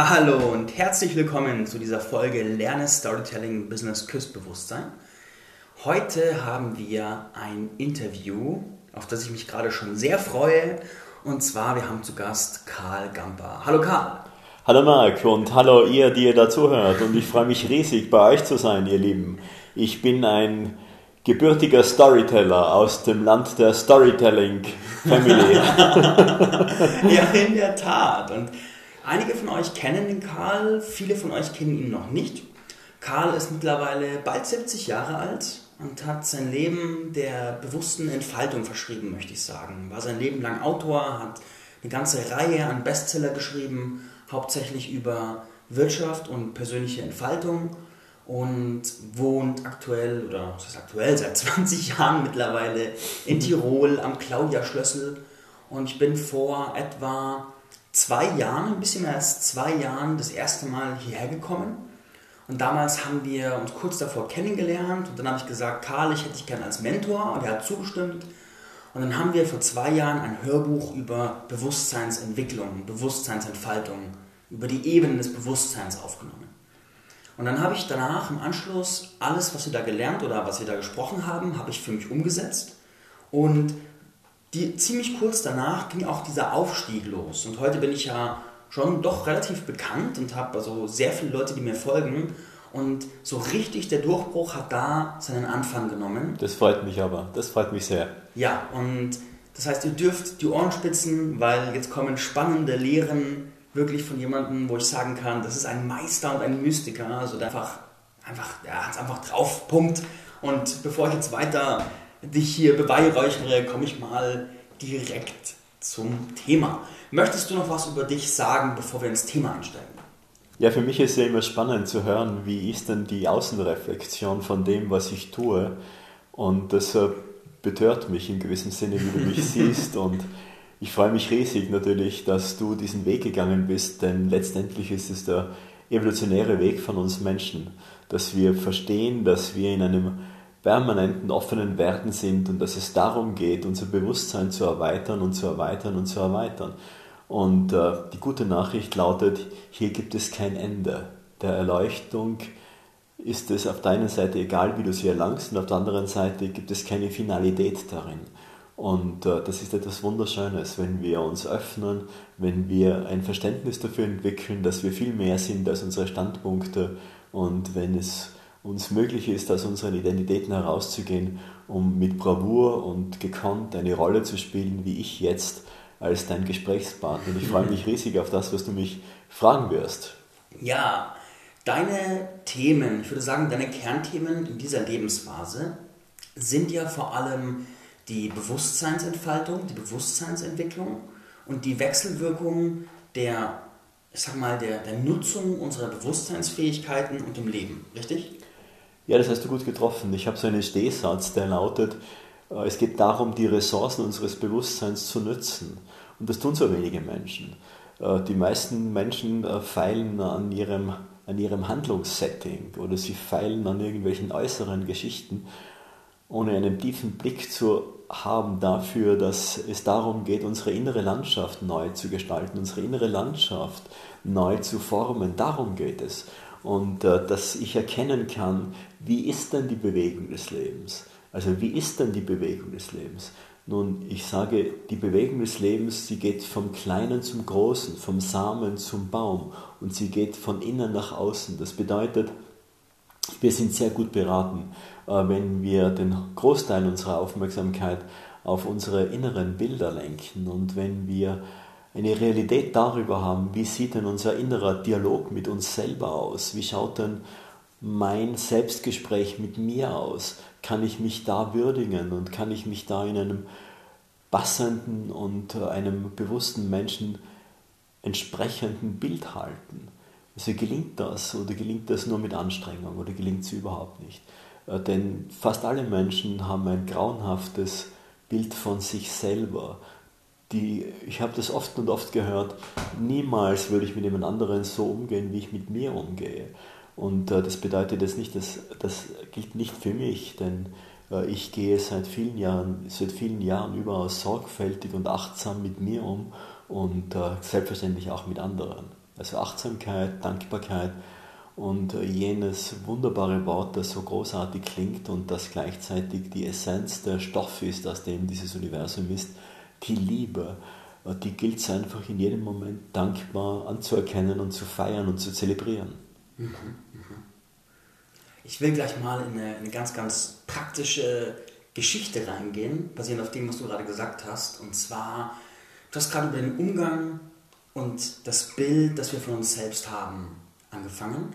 Hallo und herzlich willkommen zu dieser Folge Lerne Storytelling Business Küstbewusstsein. Heute haben wir ein Interview, auf das ich mich gerade schon sehr freue. Und zwar, wir haben zu Gast Karl Gamper. Hallo Karl. Hallo Marc und hallo ihr, die ihr dazuhört. Und ich freue mich riesig, bei euch zu sein, ihr Lieben. Ich bin ein gebürtiger Storyteller aus dem Land der Storytelling Family. ja, in der Tat. Und Einige von euch kennen den Karl, viele von euch kennen ihn noch nicht. Karl ist mittlerweile bald 70 Jahre alt und hat sein Leben der bewussten Entfaltung verschrieben, möchte ich sagen. War sein Leben lang Autor, hat eine ganze Reihe an Bestseller geschrieben, hauptsächlich über Wirtschaft und persönliche Entfaltung und wohnt aktuell, oder was heißt aktuell, seit 20 Jahren mittlerweile in Tirol am Claudia-Schlössel. Und ich bin vor etwa zwei Jahren, ein bisschen mehr als zwei Jahren, das erste Mal hierher gekommen. Und damals haben wir uns kurz davor kennengelernt und dann habe ich gesagt, Karl, ich hätte dich gerne als Mentor und er hat zugestimmt. Und dann haben wir vor zwei Jahren ein Hörbuch über Bewusstseinsentwicklung, Bewusstseinsentfaltung, über die Ebenen des Bewusstseins aufgenommen. Und dann habe ich danach im Anschluss alles, was wir da gelernt oder was wir da gesprochen haben, habe ich für mich umgesetzt. Und die, ziemlich kurz danach ging auch dieser Aufstieg los. Und heute bin ich ja schon doch relativ bekannt und habe also sehr viele Leute, die mir folgen. Und so richtig der Durchbruch hat da seinen Anfang genommen. Das freut mich aber, das freut mich sehr. Ja, und das heißt, ihr dürft die Ohren spitzen, weil jetzt kommen spannende Lehren wirklich von jemandem, wo ich sagen kann, das ist ein Meister und ein Mystiker, also der einfach, einfach, ja, einfach drauf pumpt. Und bevor ich jetzt weiter dich hier beweihräuchere, komme ich mal direkt zum Thema. Möchtest du noch was über dich sagen, bevor wir ins Thema einsteigen? Ja, für mich ist es ja immer spannend zu hören, wie ist denn die Außenreflexion von dem, was ich tue. Und deshalb betört mich in gewissem Sinne, wie du mich siehst. Und ich freue mich riesig natürlich, dass du diesen Weg gegangen bist, denn letztendlich ist es der evolutionäre Weg von uns Menschen, dass wir verstehen, dass wir in einem permanenten offenen Werden sind und dass es darum geht, unser Bewusstsein zu erweitern und zu erweitern und zu erweitern. Und äh, die gute Nachricht lautet, hier gibt es kein Ende. Der Erleuchtung ist es auf deiner Seite egal, wie du sie erlangst, und auf der anderen Seite gibt es keine Finalität darin. Und äh, das ist etwas Wunderschönes, wenn wir uns öffnen, wenn wir ein Verständnis dafür entwickeln, dass wir viel mehr sind als unsere Standpunkte und wenn es uns möglich ist, aus unseren Identitäten herauszugehen, um mit Bravour und gekonnt eine Rolle zu spielen, wie ich jetzt als dein Gesprächspartner. Und ich freue mich riesig auf das, was du mich fragen wirst. Ja, deine Themen, ich würde sagen, deine Kernthemen in dieser Lebensphase sind ja vor allem die Bewusstseinsentfaltung, die Bewusstseinsentwicklung und die Wechselwirkung der, ich sag mal, der, der Nutzung unserer Bewusstseinsfähigkeiten und dem Leben, richtig? Ja, das hast du gut getroffen. Ich habe so einen Stehsatz, der lautet, äh, es geht darum, die Ressourcen unseres Bewusstseins zu nützen. Und das tun so wenige Menschen. Äh, die meisten Menschen äh, feilen an ihrem, an ihrem Handlungssetting oder sie feilen an irgendwelchen äußeren Geschichten, ohne einen tiefen Blick zu haben dafür, dass es darum geht, unsere innere Landschaft neu zu gestalten, unsere innere Landschaft neu zu formen. Darum geht es und äh, dass ich erkennen kann, wie ist denn die Bewegung des Lebens? Also wie ist denn die Bewegung des Lebens? Nun, ich sage, die Bewegung des Lebens, sie geht vom Kleinen zum Großen, vom Samen zum Baum und sie geht von innen nach außen. Das bedeutet, wir sind sehr gut beraten, äh, wenn wir den Großteil unserer Aufmerksamkeit auf unsere inneren Bilder lenken und wenn wir eine Realität darüber haben, wie sieht denn unser innerer Dialog mit uns selber aus? Wie schaut denn mein Selbstgespräch mit mir aus? Kann ich mich da würdigen und kann ich mich da in einem passenden und äh, einem bewussten Menschen entsprechenden Bild halten? Also gelingt das oder gelingt das nur mit Anstrengung oder gelingt es überhaupt nicht? Äh, denn fast alle Menschen haben ein grauenhaftes Bild von sich selber die, ich habe das oft und oft gehört, niemals würde ich mit jemand anderen so umgehen, wie ich mit mir umgehe. Und äh, das bedeutet jetzt nicht, dass das gilt nicht für mich, denn äh, ich gehe seit vielen Jahren, seit vielen Jahren überaus sorgfältig und achtsam mit mir um und äh, selbstverständlich auch mit anderen. Also Achtsamkeit, Dankbarkeit und äh, jenes wunderbare Wort, das so großartig klingt und das gleichzeitig die Essenz der Stoff ist, aus dem dieses Universum ist, die Liebe, äh, die gilt es einfach in jedem Moment dankbar anzuerkennen und zu feiern und zu zelebrieren. Mhm, mhm. Ich will gleich mal in eine, eine ganz, ganz praktische Geschichte reingehen, basierend auf dem, was du gerade gesagt hast. Und zwar, du hast gerade über den Umgang und das Bild, das wir von uns selbst haben, angefangen.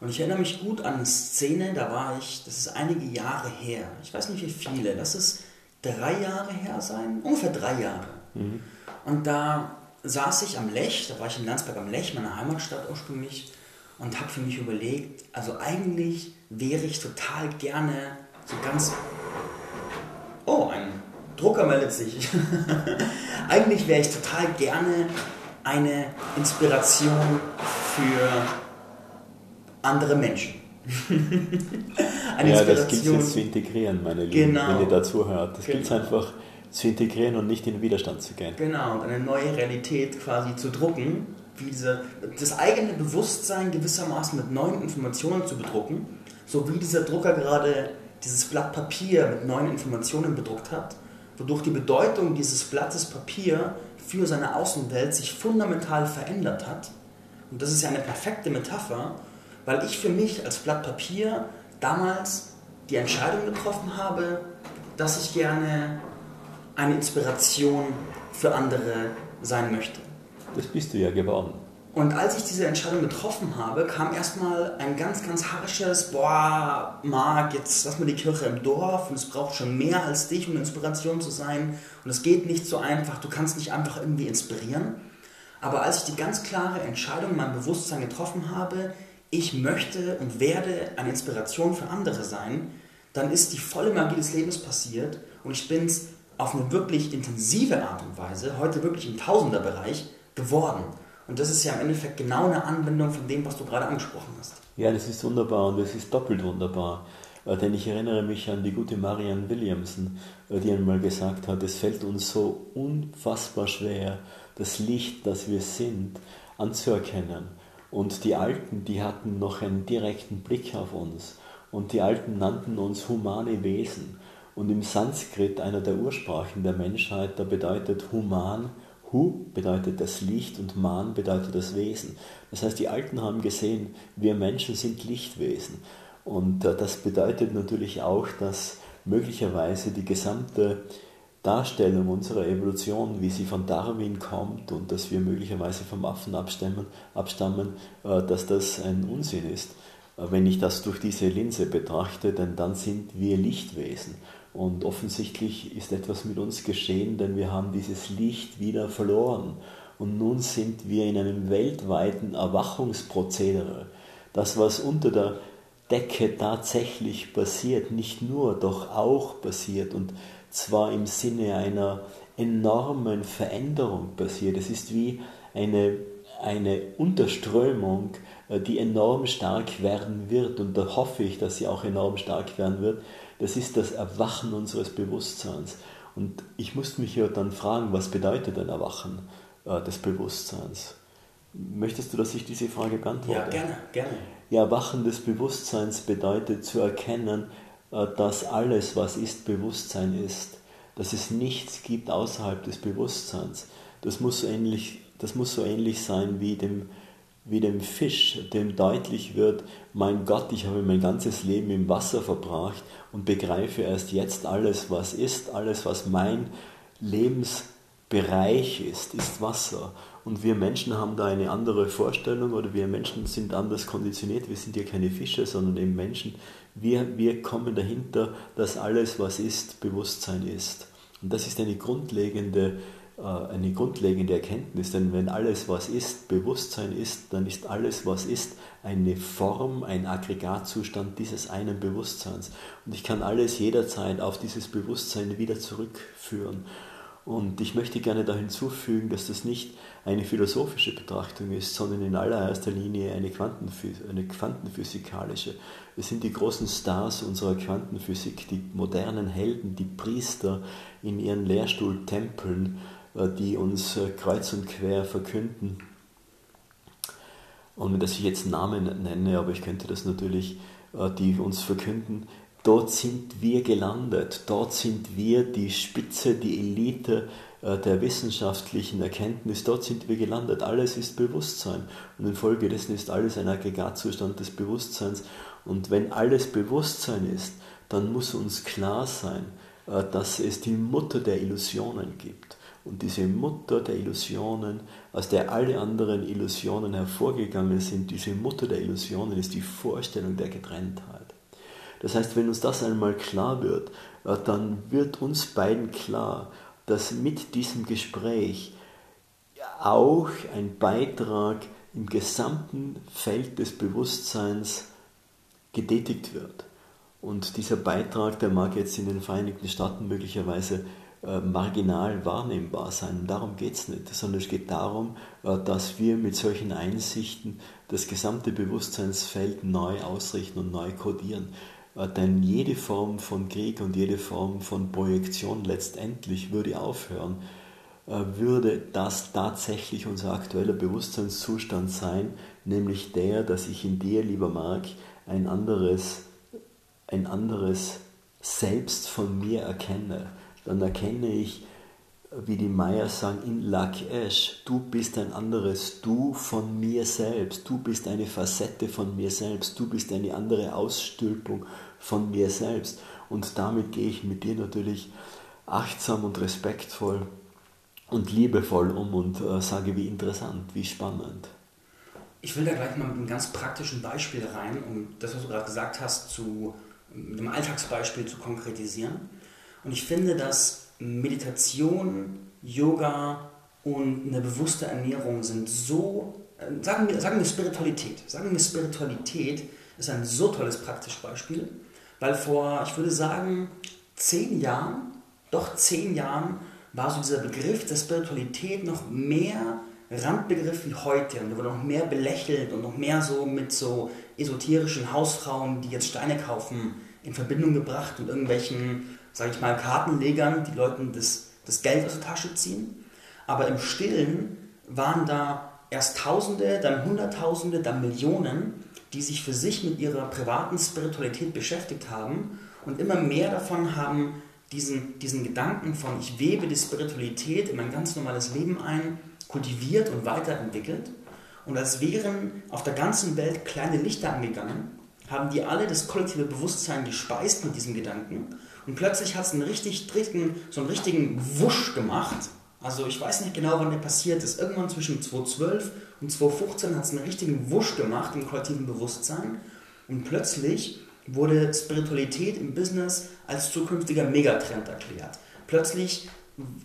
Und ich erinnere mich gut an eine Szene, da war ich, das ist einige Jahre her, ich weiß nicht wie viele, lass es drei Jahre her sein, ungefähr drei Jahre. Mhm. Und da saß ich am Lech, da war ich in Landsberg am Lech, meiner Heimatstadt ursprünglich, und habe für mich überlegt, also eigentlich wäre ich total gerne so ganz... Oh, ein Drucker meldet sich. eigentlich wäre ich total gerne eine Inspiration für andere Menschen. Eine ja, das gilt es zu integrieren, meine Lieben, genau. wenn ihr dazu hört. Das genau. gilt es einfach zu integrieren und nicht in den Widerstand zu gehen. Genau, und eine neue Realität quasi zu drucken, wie diese, das eigene Bewusstsein gewissermaßen mit neuen Informationen zu bedrucken, so wie dieser Drucker gerade dieses Blatt Papier mit neuen Informationen bedruckt hat, wodurch die Bedeutung dieses Blattes Papier für seine Außenwelt sich fundamental verändert hat. Und das ist ja eine perfekte Metapher weil ich für mich als Blatt Papier damals die Entscheidung getroffen habe, dass ich gerne eine Inspiration für andere sein möchte. Das bist du ja geworden. Und als ich diese Entscheidung getroffen habe, kam erstmal ein ganz, ganz harsches, boah, Marc, jetzt lass mal die Kirche im Dorf und es braucht schon mehr als dich, um Inspiration zu sein. Und es geht nicht so einfach, du kannst nicht einfach irgendwie inspirieren. Aber als ich die ganz klare Entscheidung in meinem Bewusstsein getroffen habe, ich möchte und werde eine Inspiration für andere sein, dann ist die volle Magie des Lebens passiert und ich bin es auf eine wirklich intensive Art und Weise, heute wirklich im Tausenderbereich, geworden. Und das ist ja im Endeffekt genau eine Anwendung von dem, was du gerade angesprochen hast. Ja, das ist wunderbar und das ist doppelt wunderbar. Äh, denn ich erinnere mich an die gute Marianne Williamson, äh, die einmal gesagt hat, es fällt uns so unfassbar schwer, das Licht, das wir sind, anzuerkennen und die Alten, die hatten noch einen direkten Blick auf uns. Und die Alten nannten uns humane Wesen. Und im Sanskrit, einer der Ursprachen der Menschheit, da bedeutet human, hu bedeutet das Licht und man bedeutet das Wesen. Das heißt, die Alten haben gesehen, wir Menschen sind Lichtwesen. Und äh, das bedeutet natürlich auch, dass möglicherweise die gesamte Darstellung unserer Evolution, wie sie von Darwin kommt und dass wir möglicherweise vom Affen abstammen, abstammen äh, dass das ein Unsinn ist. Äh, wenn ich das durch diese Linse betrachte, denn dann sind wir Lichtwesen. Und offensichtlich ist etwas mit uns geschehen, denn wir haben dieses Licht wieder verloren. Und nun sind wir in einem weltweiten Erwachungsprozedere. Das, was unter der Decke tatsächlich passiert, nicht nur, doch auch passiert. Und zwar im Sinne einer enormen Veränderung passiert. Es ist wie eine, eine Unterströmung, äh, die enorm stark werden wird und da hoffe ich, dass sie auch enorm stark werden wird. Das ist das Erwachen unseres Bewusstseins. Und ich musste mich ja dann fragen, was bedeutet ein Erwachen äh, des Bewusstseins? Möchtest du, dass ich diese Frage beantworte? Ja, gerne, gerne. Ja, Erwachen des Bewusstseins bedeutet zu erkennen, dass alles, was ist, Bewusstsein ist, dass es nichts gibt außerhalb des Bewusstseins. Das muss so ähnlich, das muss so ähnlich sein wie dem, wie dem Fisch, dem deutlich wird, mein Gott, ich habe mein ganzes Leben im Wasser verbracht und begreife erst jetzt alles, was ist, alles, was mein Lebensbereich ist, ist Wasser. Und wir Menschen haben da eine andere Vorstellung oder wir Menschen sind anders konditioniert. Wir sind ja keine Fische, sondern eben Menschen. Wir, wir kommen dahinter, dass alles, was ist, Bewusstsein ist. Und das ist eine grundlegende, äh, eine grundlegende Erkenntnis, denn wenn alles, was ist, Bewusstsein ist, dann ist alles, was ist, eine Form, ein Aggregatzustand dieses einen Bewusstseins. Und ich kann alles jederzeit auf dieses Bewusstsein wieder zurückführen. Und ich möchte gerne da hinzufügen, dass das nicht eine philosophische Betrachtung ist, sondern in allererster Linie eine, Quantenphys eine quantenphysikalische. Es sind die großen Stars unserer Quantenphysik, die modernen Helden, die Priester in ihren Lehrstuhltempeln, äh, die uns äh, kreuz und quer verkünden, ohne dass ich jetzt Namen nenne, aber ich könnte das natürlich, äh, die uns verkünden, dort sind wir gelandet, dort sind wir die Spitze, die Elite äh, der wissenschaftlichen Erkenntnis, dort sind wir gelandet. Alles ist Bewusstsein und infolgedessen ist alles ein Aggregatzustand des Bewusstseins. Und wenn alles Bewusstsein ist, dann muss uns klar sein, äh, dass es die Mutter der Illusionen gibt. Und diese Mutter der Illusionen, aus der alle anderen Illusionen hervorgegangen sind, diese Mutter der Illusionen ist die Vorstellung der Getrenntheit. Das heißt, wenn uns das einmal klar wird, äh, dann wird uns beiden klar, dass mit diesem Gespräch auch ein Beitrag im gesamten Feld des Bewusstseins getätigt wird. Und dieser Beitrag, der mag jetzt in den Vereinigten Staaten möglicherweise äh, marginal wahrnehmbar sein. Darum geht es nicht, sondern es geht darum, äh, dass wir mit solchen Einsichten das gesamte Bewusstseinsfeld neu ausrichten und neu kodieren. Äh, denn jede Form von Krieg und jede Form von Projektion letztendlich würde aufhören, würde das tatsächlich unser aktueller Bewusstseinszustand sein, nämlich der, dass ich in dir, lieber Marc, ein anderes, ein anderes Selbst von mir erkenne dann erkenne ich, wie die Mayas sagen, in Lakesh, du bist ein anderes Du von mir selbst, du bist eine Facette von mir selbst, du bist eine andere Ausstülpung von mir selbst. Und damit gehe ich mit dir natürlich achtsam und respektvoll und liebevoll um und äh, sage, wie interessant, wie spannend. Ich will da gleich mal mit einem ganz praktischen Beispiel rein, um das, was du gerade gesagt hast, zu, einem Alltagsbeispiel zu konkretisieren. Und ich finde, dass Meditation, Yoga und eine bewusste Ernährung sind so, äh, sagen wir, sagen wir Spiritualität, sagen wir Spiritualität ist ein so tolles praktisches Beispiel, weil vor, ich würde sagen, zehn Jahren, doch zehn Jahren, war so dieser Begriff der Spiritualität noch mehr Randbegriff wie heute. Und der wurde noch mehr belächelt und noch mehr so mit so esoterischen Hausfrauen, die jetzt Steine kaufen, in Verbindung gebracht und irgendwelchen sage ich mal, Kartenlegern, die Leuten das, das Geld aus der Tasche ziehen. Aber im Stillen waren da erst Tausende, dann Hunderttausende, dann Millionen, die sich für sich mit ihrer privaten Spiritualität beschäftigt haben und immer mehr davon haben diesen, diesen Gedanken von, ich webe die Spiritualität in mein ganz normales Leben ein, kultiviert und weiterentwickelt. Und als wären auf der ganzen Welt kleine Lichter angegangen, haben die alle das kollektive Bewusstsein gespeist mit diesem Gedanken und plötzlich hat es einen richtig, so einen richtigen Wusch gemacht. Also ich weiß nicht genau, wann der passiert ist. Irgendwann zwischen 2012 und 2015 hat es einen richtigen Wusch gemacht im kollektiven Bewusstsein. Und plötzlich wurde Spiritualität im Business als zukünftiger Megatrend erklärt. Plötzlich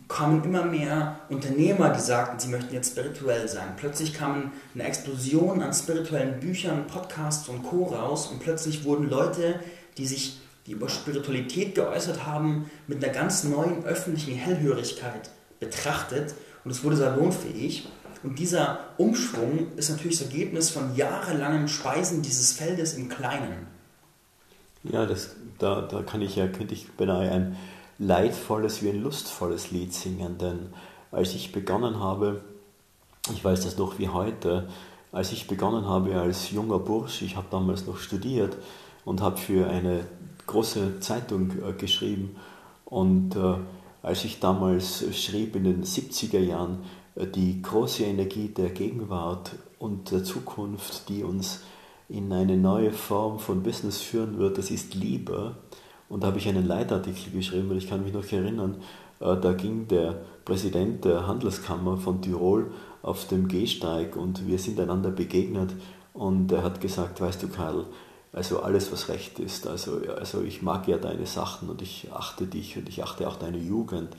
kamen immer mehr Unternehmer, die sagten, sie möchten jetzt spirituell sein. Plötzlich kam eine Explosion an spirituellen Büchern, Podcasts und Co. raus und plötzlich wurden Leute, die sich die über Spiritualität geäußert haben, mit einer ganz neuen öffentlichen Hellhörigkeit betrachtet und es wurde salonfähig. Und dieser Umschwung ist natürlich das Ergebnis von jahrelangem Speisen dieses Feldes im Kleinen. Ja, das, da, da kann ich ja, könnte ich beinahe ein leidvolles wie ein lustvolles Lied singen, denn als ich begonnen habe, ich weiß das noch wie heute, als ich begonnen habe als junger Bursch, ich habe damals noch studiert und habe für eine große Zeitung äh, geschrieben. Und äh, als ich damals schrieb in den 70er Jahren, äh, die große Energie der Gegenwart und der Zukunft, die uns in eine neue Form von Business führen wird, das ist Liebe. Und da habe ich einen Leitartikel geschrieben, weil ich kann mich noch erinnern, da ging der Präsident der Handelskammer von Tirol auf dem Gehsteig und wir sind einander begegnet und er hat gesagt, weißt du Karl, also alles, was recht ist. Also, also ich mag ja deine Sachen und ich achte dich und ich achte auch deine Jugend.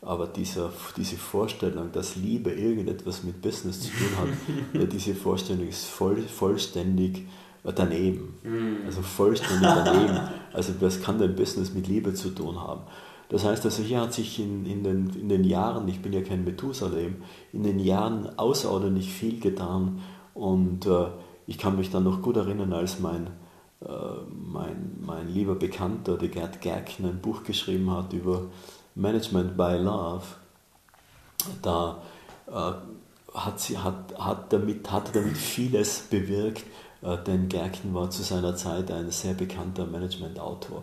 Aber dieser, diese Vorstellung, dass Liebe irgendetwas mit Business zu tun hat, diese Vorstellung ist voll, vollständig daneben. Mm. Also vollständig daneben. Also was kann denn Business mit Liebe zu tun haben? Das heißt also, hier hat sich in, in, den, in den Jahren, ich bin ja kein Methusalem, in den Jahren außerordentlich viel getan und äh, ich kann mich dann noch gut erinnern, als mein mein, mein lieber Bekannter, der Gerd Gerken, ein Buch geschrieben hat über Management by Love. Da äh, hat, sie, hat, hat, damit, hat damit vieles bewirkt, äh, denn Gerken war zu seiner Zeit ein sehr bekannter Management-Autor.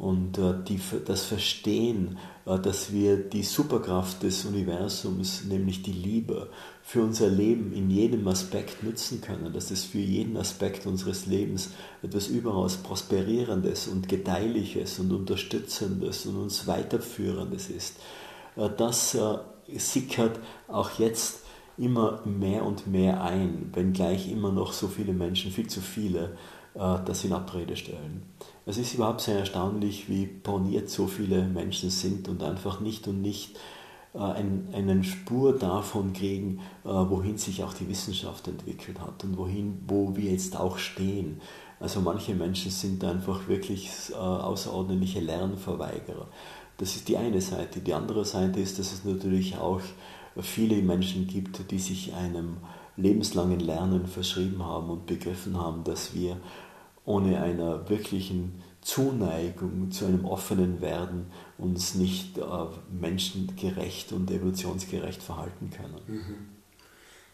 Und äh, die, das Verstehen, äh, dass wir die Superkraft des Universums, nämlich die Liebe, für unser Leben in jedem Aspekt nutzen können, dass es für jeden Aspekt unseres Lebens etwas überaus Prosperierendes und Gedeihliches und Unterstützendes und uns Weiterführendes ist. Das sickert auch jetzt immer mehr und mehr ein, wenngleich immer noch so viele Menschen, viel zu viele, das in Abrede stellen. Es ist überhaupt sehr erstaunlich, wie borniert so viele Menschen sind und einfach nicht und nicht äh, ein, eine Spur davon kriegen, äh, wohin sich auch die Wissenschaft entwickelt hat und wohin, wo wir jetzt auch stehen. Also manche Menschen sind einfach wirklich äh, außerordentliche Lernverweigerer. Das ist die eine Seite. Die andere Seite ist, dass es natürlich auch viele Menschen gibt, die sich einem lebenslangen Lernen verschrieben haben und begriffen haben, dass wir ohne einer wirklichen Zuneigung zu einem offenen Werden uns nicht äh, menschengerecht und evolutionsgerecht verhalten können. Mhm.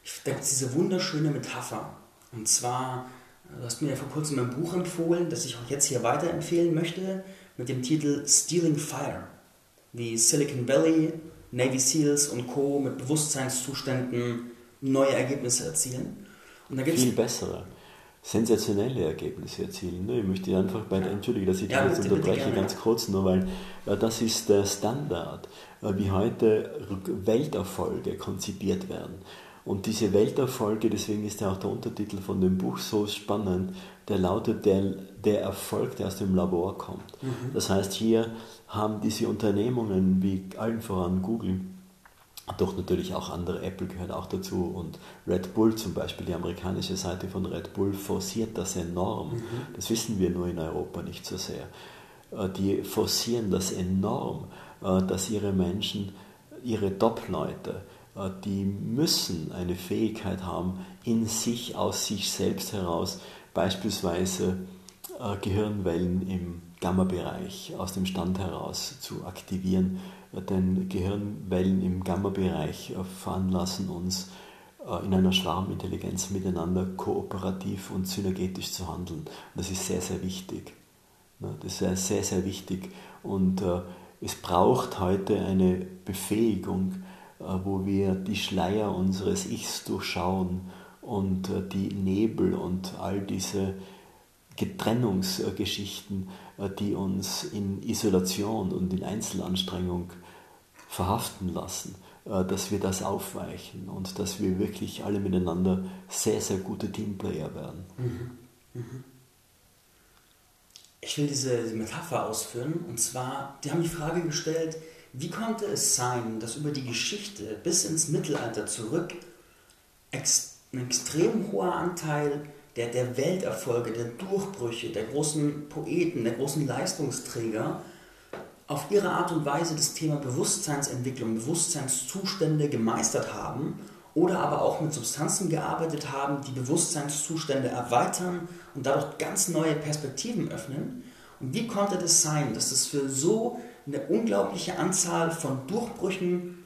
Ich denke, diese wunderschöne Metapher. Und zwar, du hast mir ja vor kurzem ein Buch empfohlen, das ich auch jetzt hier weiterempfehlen möchte, mit dem Titel Stealing Fire. Wie Silicon Valley, Navy SEALs und Co. mit Bewusstseinszuständen neue Ergebnisse erzielen. Und da gibt's Viel bessere sensationelle Ergebnisse erzielen. Ne? Ich möchte einfach bei der, entschuldige, dass ich ja, das jetzt unterbreche, ganz kurz nur, weil äh, das ist der Standard, äh, wie heute Welterfolge konzipiert werden. Und diese Welterfolge, deswegen ist ja auch der Untertitel von dem Buch so spannend, der lautet der, der Erfolg, der aus dem Labor kommt. Mhm. Das heißt, hier haben diese Unternehmungen wie allen voran Google, doch natürlich auch andere, Apple gehört auch dazu und Red Bull zum Beispiel, die amerikanische Seite von Red Bull forciert das enorm. Mhm. Das wissen wir nur in Europa nicht so sehr. Äh, die forcieren das enorm, äh, dass ihre Menschen, ihre Top-Leute, äh, die müssen eine Fähigkeit haben, in sich, aus sich selbst heraus, beispielsweise Gehirnwellen im Gamma-Bereich aus dem Stand heraus zu aktivieren, denn Gehirnwellen im Gamma-Bereich äh, veranlassen uns, äh, in einer Schwarmintelligenz miteinander kooperativ und synergetisch zu handeln. Das ist sehr, sehr wichtig. Das ist sehr, sehr wichtig. Und äh, es braucht heute eine Befähigung, wo wir die Schleier unseres Ichs durchschauen und die Nebel und all diese Getrennungsgeschichten, die uns in Isolation und in Einzelanstrengung verhaften lassen, äh, dass wir das aufweichen und dass wir wirklich alle miteinander sehr, sehr gute Teamplayer werden. Mhm. Mhm. Ich will diese Metapher ausführen und zwar, die haben die Frage gestellt, wie konnte es sein, dass über die Geschichte bis ins Mittelalter zurück ein extrem hoher Anteil der, der Welterfolge, der Durchbrüche, der großen Poeten, der großen Leistungsträger auf ihre Art und Weise das Thema Bewusstseinsentwicklung, Bewusstseinszustände gemeistert haben oder aber auch mit Substanzen gearbeitet haben, die Bewusstseinszustände erweitern und dadurch ganz neue Perspektiven öffnen. Und wie konnte das sein, dass es für so eine unglaubliche Anzahl von Durchbrüchen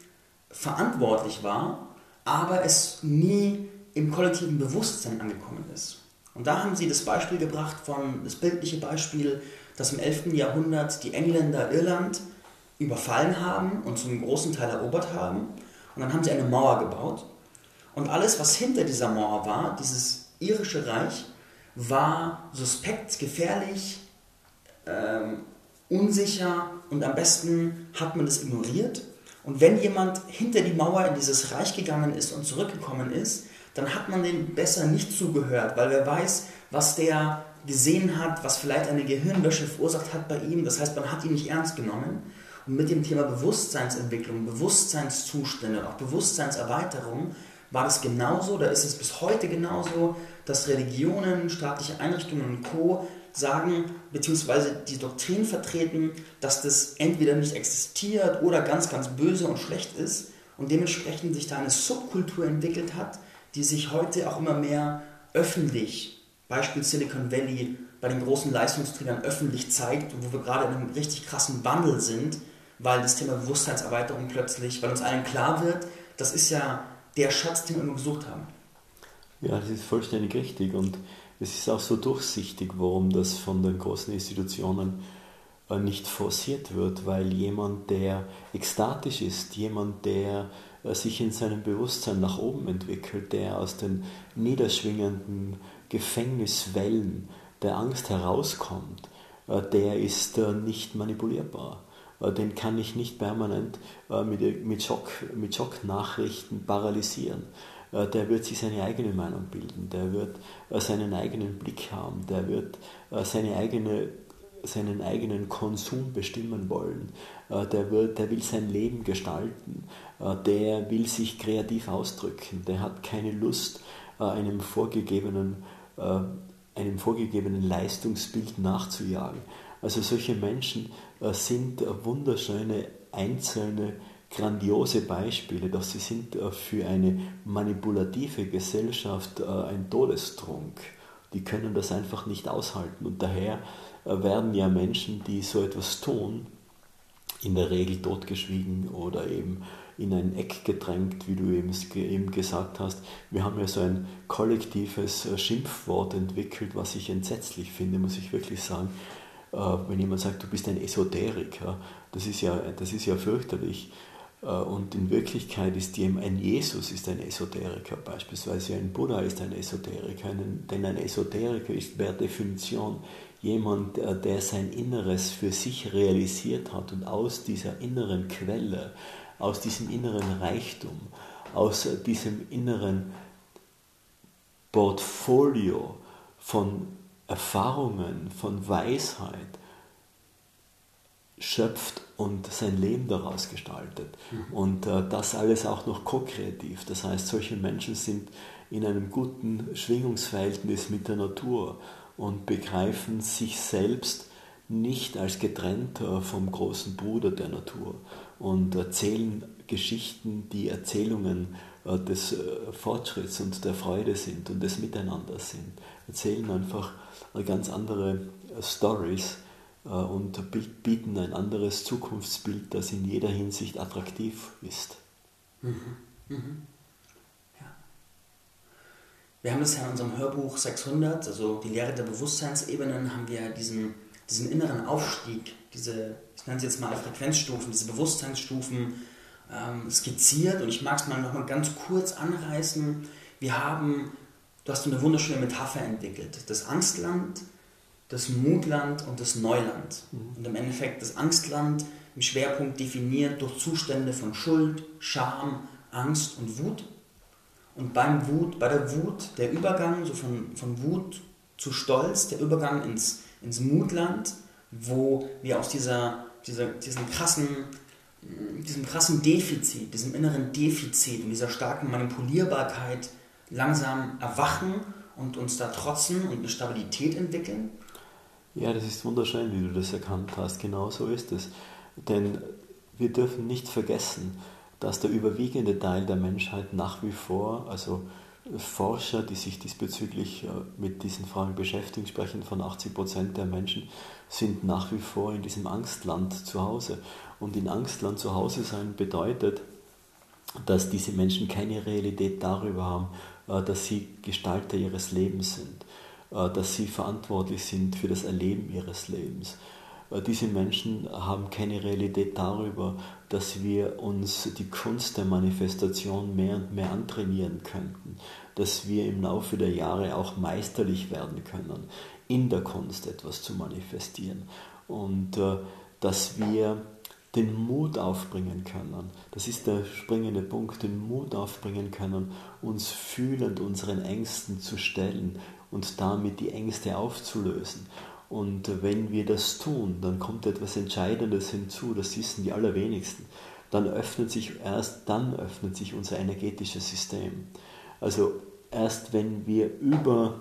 verantwortlich war, aber es nie im kollektiven Bewusstsein angekommen ist? Und da haben sie das Beispiel gebracht von, das bildliche Beispiel dass im 11. Jahrhundert die Engländer Irland überfallen haben und zum großen Teil erobert haben. Und dann haben sie eine Mauer gebaut. Und alles, was hinter dieser Mauer war, dieses irische Reich, war suspekt, gefährlich, ähm, unsicher und am besten hat man das ignoriert. Und wenn jemand hinter die Mauer in dieses Reich gegangen ist und zurückgekommen ist, dann hat man dem besser nicht zugehört, weil wer weiß, was der gesehen hat, was vielleicht eine Gehirnwäsche verursacht hat bei ihm. Das heißt, man hat ihn nicht ernst genommen. Und mit dem Thema Bewusstseinsentwicklung, Bewusstseinszustände und auch Bewusstseinserweiterung war das genauso, da ist es bis heute genauso, dass Religionen, staatliche Einrichtungen und Co. sagen, beziehungsweise die Doktrin vertreten, dass das entweder nicht existiert oder ganz, ganz böse und schlecht ist und dementsprechend sich da eine Subkultur entwickelt hat, die sich heute auch immer mehr öffentlich Beispiel Silicon Valley bei den großen Leistungsträgern öffentlich zeigt, wo wir gerade in einem richtig krassen Wandel sind, weil das Thema Bewusstseinserweiterung plötzlich, weil uns allen klar wird, das ist ja der Schatz, den wir immer gesucht haben. Ja, das ist vollständig richtig und es ist auch so durchsichtig, warum das von den großen Institutionen äh, nicht forciert wird, weil jemand, der ekstatisch ist, jemand, der äh, sich in seinem Bewusstsein nach oben entwickelt, der aus den niederschwingenden Gefängniswellen der Angst herauskommt, äh, der ist nicht manipulierbar. Den kann ich nicht permanent mit, Schock, mit Schocknachrichten paralysieren. Der wird sich seine eigene Meinung bilden, der wird seinen eigenen Blick haben, der wird seine eigene seinen eigenen Konsum bestimmen wollen, äh, der, wird, der will sein Leben gestalten, äh, der will sich kreativ ausdrücken, der hat keine Lust, äh, einem vorgegebenen, einem vorgegebenen Leistungsbild nachzujagen. Also solche Menschen sind wunderschöne einzelne grandiose Beispiele, doch sie sind für eine manipulative Gesellschaft ein Todestrunk. Die können das einfach nicht aushalten und daher äh, werden ja Menschen, die so etwas tun, in der Regel totgeschwiegen oder eben in ein Eck gedrängt, wie du eben gesagt hast. Wir haben ja so ein kollektives äh, Schimpfwort entwickelt, was ich entsetzlich finde, muss ich wirklich sagen. Äh, wenn jemand sagt, du bist ein Esoteriker, das ist ja, das ist ja fürchterlich. Und in Wirklichkeit ist ein Jesus ist ein Esoteriker, beispielsweise ein Buddha ist ein Esoteriker, denn ein Esoteriker ist per Definition jemand, äh, der sein Inneres für sich realisiert hat und aus dieser inneren Quelle, aus diesem inneren Reichtum, aus diesem inneren Portfolio von Erfahrungen, von Weisheit schöpft und sein Leben daraus gestaltet. Mhm. Und äh, das alles auch noch ko-kreativ. Das heißt, solche Menschen sind in einem guten Schwingungsverhältnis mit der Natur und begreifen sich selbst nicht als getrennt vom großen Bruder der Natur und erzählen Geschichten, die Erzählungen äh, des äh, Fortschritts und der Freude sind und des Miteinanders sind. Erzählen einfach ganz andere äh, Stories und bieten ein anderes Zukunftsbild, das in jeder Hinsicht attraktiv ist. Mhm. Mhm. Wir haben das ja in unserem Hörbuch 600, also die Lehre der Bewusstseinsebenen, haben wir diesen, diesen inneren Aufstieg, diese, ich nenne es jetzt mal Frequenzstufen, diese Bewusstseinsstufen ähm, skizziert und ich mag es mal noch mal ganz kurz anreißen. Wir haben, du hast eine wunderschöne Metapher entwickelt, das Angstland, das Mutland und das Neuland. Mhm. Und im Endeffekt das Angstland im Schwerpunkt definiert durch Zustände von Schuld, Scham, Angst und Wut und beim Wut, bei der Wut, der Übergang so von, von Wut zu Stolz, der Übergang ins, ins Mutland, wo wir aus dieser, dieser, diesem, krassen, diesem krassen Defizit, diesem inneren Defizit und dieser starken Manipulierbarkeit langsam erwachen und uns da trotzen und eine Stabilität entwickeln? Ja, das ist wunderschön, wie du das erkannt hast. Genau so ist es. Denn wir dürfen nicht vergessen, dass der überwiegende Teil der Menschheit nach wie vor, also Forscher, die sich diesbezüglich äh, mit diesen Fragen beschäftigen, sprechen von 80 Prozent der Menschen, sind nach wie vor in diesem Angstland zu Hause. Und in Angstland zu Hause sein bedeutet, dass diese Menschen keine Realität darüber haben, äh, dass sie Gestalter ihres Lebens sind, äh, dass sie verantwortlich sind für das Erleben ihres Lebens. Diese Menschen haben keine Realität darüber, dass wir uns die Kunst der Manifestation mehr und mehr antrainieren könnten, dass wir im Laufe der Jahre auch meisterlich werden können, in der Kunst etwas zu manifestieren und äh, dass wir den Mut aufbringen können. Das ist der springende Punkt, den Mut aufbringen können, uns fühlend unseren Ängsten zu stellen und damit die Ängste aufzulösen. Und wenn wir das tun, dann kommt etwas Entscheidendes hinzu, das wissen die allerwenigsten. Dann öffnet sich, erst dann öffnet sich unser energetisches System. Also erst wenn wir über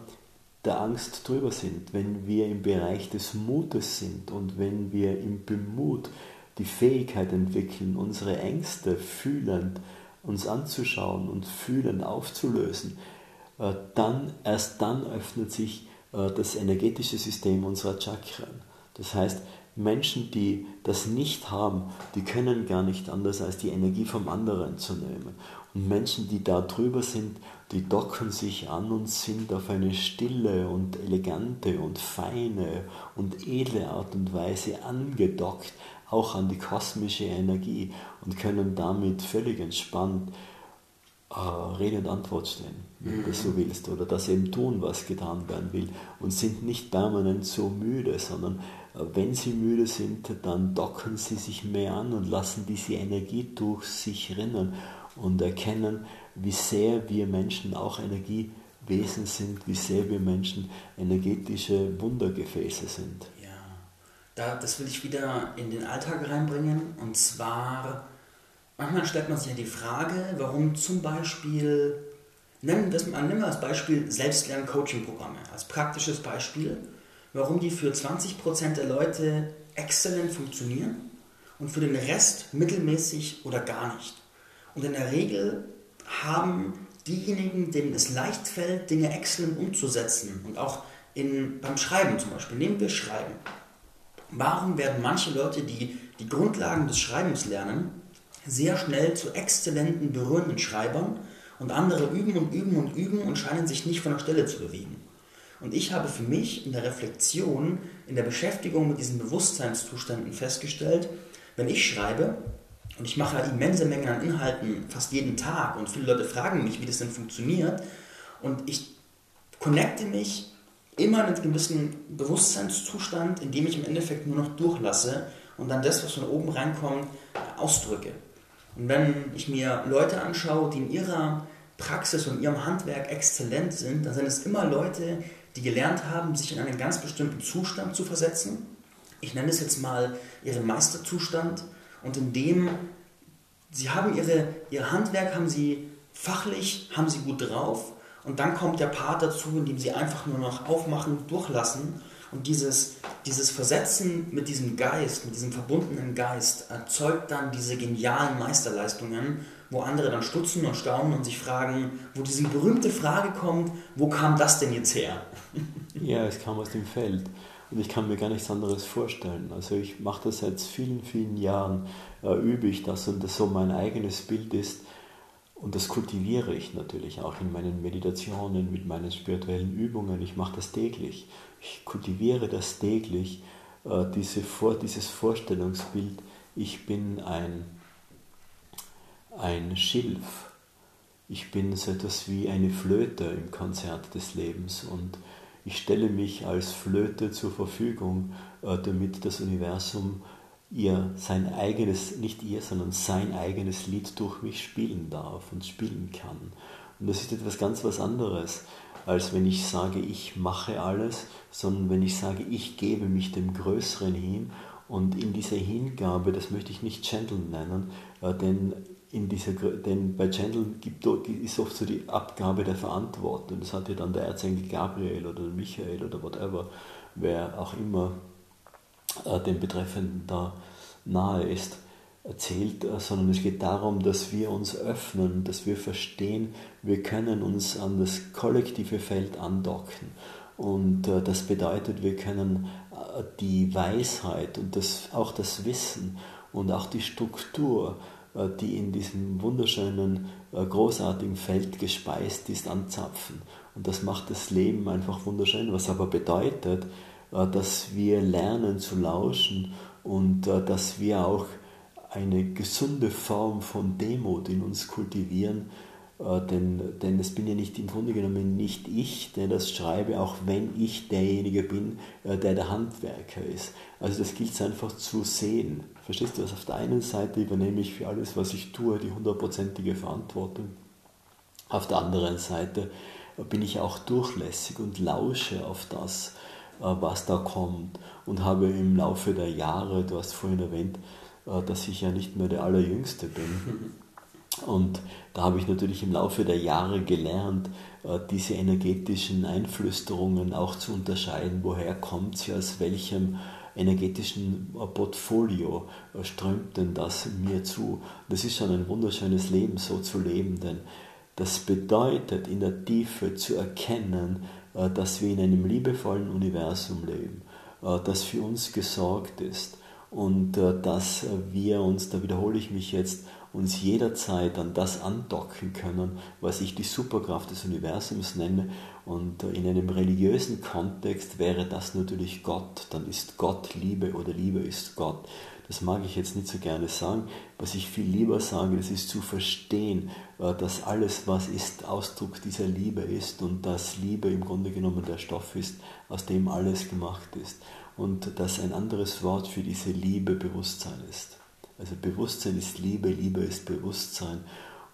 der Angst drüber sind, wenn wir im Bereich des Mutes sind und wenn wir im Bemut die Fähigkeit entwickeln, unsere Ängste fühlend uns anzuschauen und fühlend aufzulösen, äh, dann, erst dann öffnet sich äh, das energetische System unserer Chakren. Das heißt, Menschen, die das nicht haben, die können gar nicht anders, als die Energie vom anderen zu nehmen. Und Menschen, die da drüber sind, die docken sich an und sind auf eine stille und elegante und feine und edle Art und Weise angedockt, auch an die kosmische Energie und können damit völlig entspannt äh, Rede und Antwort stehen, wenn du das so mhm. willst, oder das eben tun, was getan werden will und sind nicht permanent so müde, sondern äh, wenn sie müde sind, dann docken sie sich mehr an und lassen diese Energie durch sich rinnen und erkennen, wie sehr wir Menschen auch Energiewesen sind, wie sehr wir Menschen energetische Wundergefäße sind. Ja, da, das will ich wieder in den Alltag reinbringen und zwar manchmal stellt man sich ja die Frage, warum zum Beispiel, nennen wir, nehmen wir als Beispiel Selbstlern-Coaching-Programme, als praktisches Beispiel, warum die für 20% der Leute exzellent funktionieren und für den Rest mittelmäßig oder gar nicht. Und in der Regel haben diejenigen, denen es leicht fällt, Dinge exzellent umzusetzen und auch in, beim Schreiben zum Beispiel, nehmen wir Schreiben. Warum werden manche Leute, die die Grundlagen des Schreibens lernen, sehr schnell zu exzellenten, berührenden Schreibern und andere üben und üben und üben und scheinen sich nicht von der Stelle zu bewegen. Und ich habe für mich in der Reflexion, in der Beschäftigung mit diesen Bewusstseinszuständen festgestellt, wenn ich schreibe, und ich mache immense Mengen an Inhalten fast jeden Tag und viele Leute fragen mich, wie das denn funktioniert, und ich connecte mich immer in einem gewissen Bewusstseinszustand, in dem ich im Endeffekt nur noch durchlasse und dann das, was von oben reinkommt, ausdrücke. Und wenn ich mir Leute anschaue, die in ihrer Praxis und ihrem Handwerk exzellent sind, dann sind es immer Leute, die gelernt haben, sich in einen ganz bestimmten Zustand zu versetzen. Ich nenne es jetzt mal ihren Meisterzustand und in dem sie haben ihre, ihr Handwerk haben sie fachlich, haben sie gut drauf und dann kommt der Part dazu, in dem sie einfach nur noch aufmachen, durchlassen und dieses, dieses Versetzen mit diesem Geist, mit diesem verbundenen Geist, erzeugt dann diese genialen Meisterleistungen, wo andere dann stutzen und staunen und sich fragen, wo diese berühmte Frage kommt, wo kam das denn jetzt her? Ja, es kam aus dem Feld. Und ich kann mir gar nichts anderes vorstellen. Also ich mache das seit vielen, vielen Jahren, äh, übe ich das und das so mein eigenes Bild ist. Und das kultiviere ich natürlich auch in meinen Meditationen, mit meinen spirituellen Übungen. Ich mache das täglich ich kultiviere das täglich, äh, diese Vor, dieses Vorstellungsbild, ich bin ein, ein Schilf, ich bin so etwas wie eine Flöte im Konzert des Lebens und ich stelle mich als Flöte zur Verfügung, äh, damit das Universum ihr sein eigenes, nicht ihr, sondern sein eigenes Lied durch mich spielen darf und spielen kann. Und das ist etwas ganz was anderes als wenn ich sage, ich mache alles, sondern wenn ich sage, ich gebe mich dem Größeren hin und in dieser Hingabe, das möchte ich nicht Gentle nennen, äh, denn, in dieser, denn bei Gentle gibt, ist oft so die Abgabe der Verantwortung. Das hat ja dann der Erzengel Gabriel oder Michael oder whatever, wer auch immer äh, dem Betreffenden da nahe ist erzählt, äh, sondern es geht darum, dass wir uns öffnen, dass wir verstehen, wir können uns an das kollektive Feld andocken. Und äh, das bedeutet, wir können äh, die Weisheit und das, auch das Wissen und auch die Struktur, die in diesem wunderschönen, großartigen Feld gespeist ist, anzapfen. Und das macht das Leben einfach wunderschön, was aber bedeutet, dass wir lernen zu lauschen und dass wir auch eine gesunde Form von Demut in uns kultivieren, äh, denn, denn es bin ja nicht im Grunde genommen nicht ich, der das schreibe, auch wenn ich derjenige bin, äh, der der Handwerker ist. Also das gilt es einfach zu sehen. Verstehst du, was auf der einen Seite übernehme ich für alles, was ich tue, die hundertprozentige Verantwortung. Auf der anderen Seite bin ich auch durchlässig und lausche auf das, äh, was da kommt und habe im Laufe der Jahre, du hast vorhin erwähnt, äh, dass ich ja nicht mehr der Allerjüngste bin. Und da habe ich natürlich im Laufe der Jahre gelernt, äh, diese energetischen Einflüsterungen auch zu unterscheiden, woher kommt sie, aus welchem energetischen äh, Portfolio strömt denn das mir zu. Das ist schon ein wunderschönes Leben, so zu leben, denn das bedeutet in der Tiefe zu erkennen, dass wir in einem liebevollen Universum leben, das für uns gesorgt ist, und äh, dass wir uns, da wiederhole ich mich jetzt, uns jederzeit an das andocken können, was ich die Superkraft des Universums nenne. Und in einem religiösen Kontext wäre das natürlich Gott. Dann ist Gott Liebe oder Liebe ist Gott. Das mag ich jetzt nicht so gerne sagen. Was ich viel lieber sage, das ist zu verstehen, äh, dass alles, was ist, Ausdruck dieser Liebe ist und dass Liebe im Grunde genommen der Stoff ist, aus dem alles gemacht ist. Und dass ein anderes Wort für diese Liebe Bewusstsein ist. Also Bewusstsein ist Liebe, Liebe ist Bewusstsein.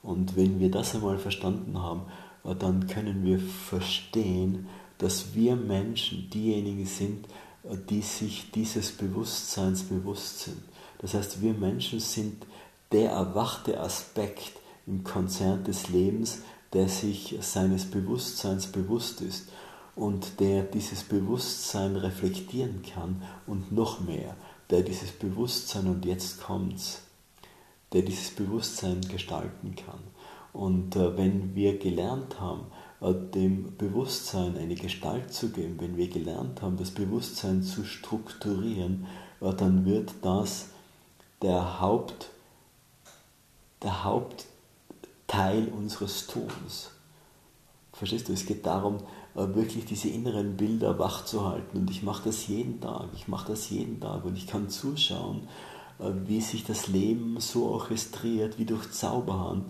Und wenn wir das einmal verstanden haben, äh, dann können wir verstehen, dass wir Menschen diejenigen sind, die sich dieses Bewusstseins bewusst sind. Das heißt, wir Menschen sind der erwachte Aspekt im Konzert des Lebens, der sich seines Bewusstseins bewusst ist und der dieses Bewusstsein reflektieren kann und noch mehr, der dieses Bewusstsein und jetzt kommt's, der dieses Bewusstsein gestalten kann. Und äh, wenn wir gelernt haben, äh, dem Bewusstsein eine Gestalt zu geben, wenn wir gelernt haben, das Bewusstsein zu strukturieren, äh, dann wird das der, Haupt, der Hauptteil unseres Tuns. Verstehst du? Es geht darum, wirklich diese inneren Bilder wachzuhalten. Und ich mache das jeden Tag. Ich mache das jeden Tag und ich kann zuschauen, wie sich das Leben so orchestriert wie durch Zauberhand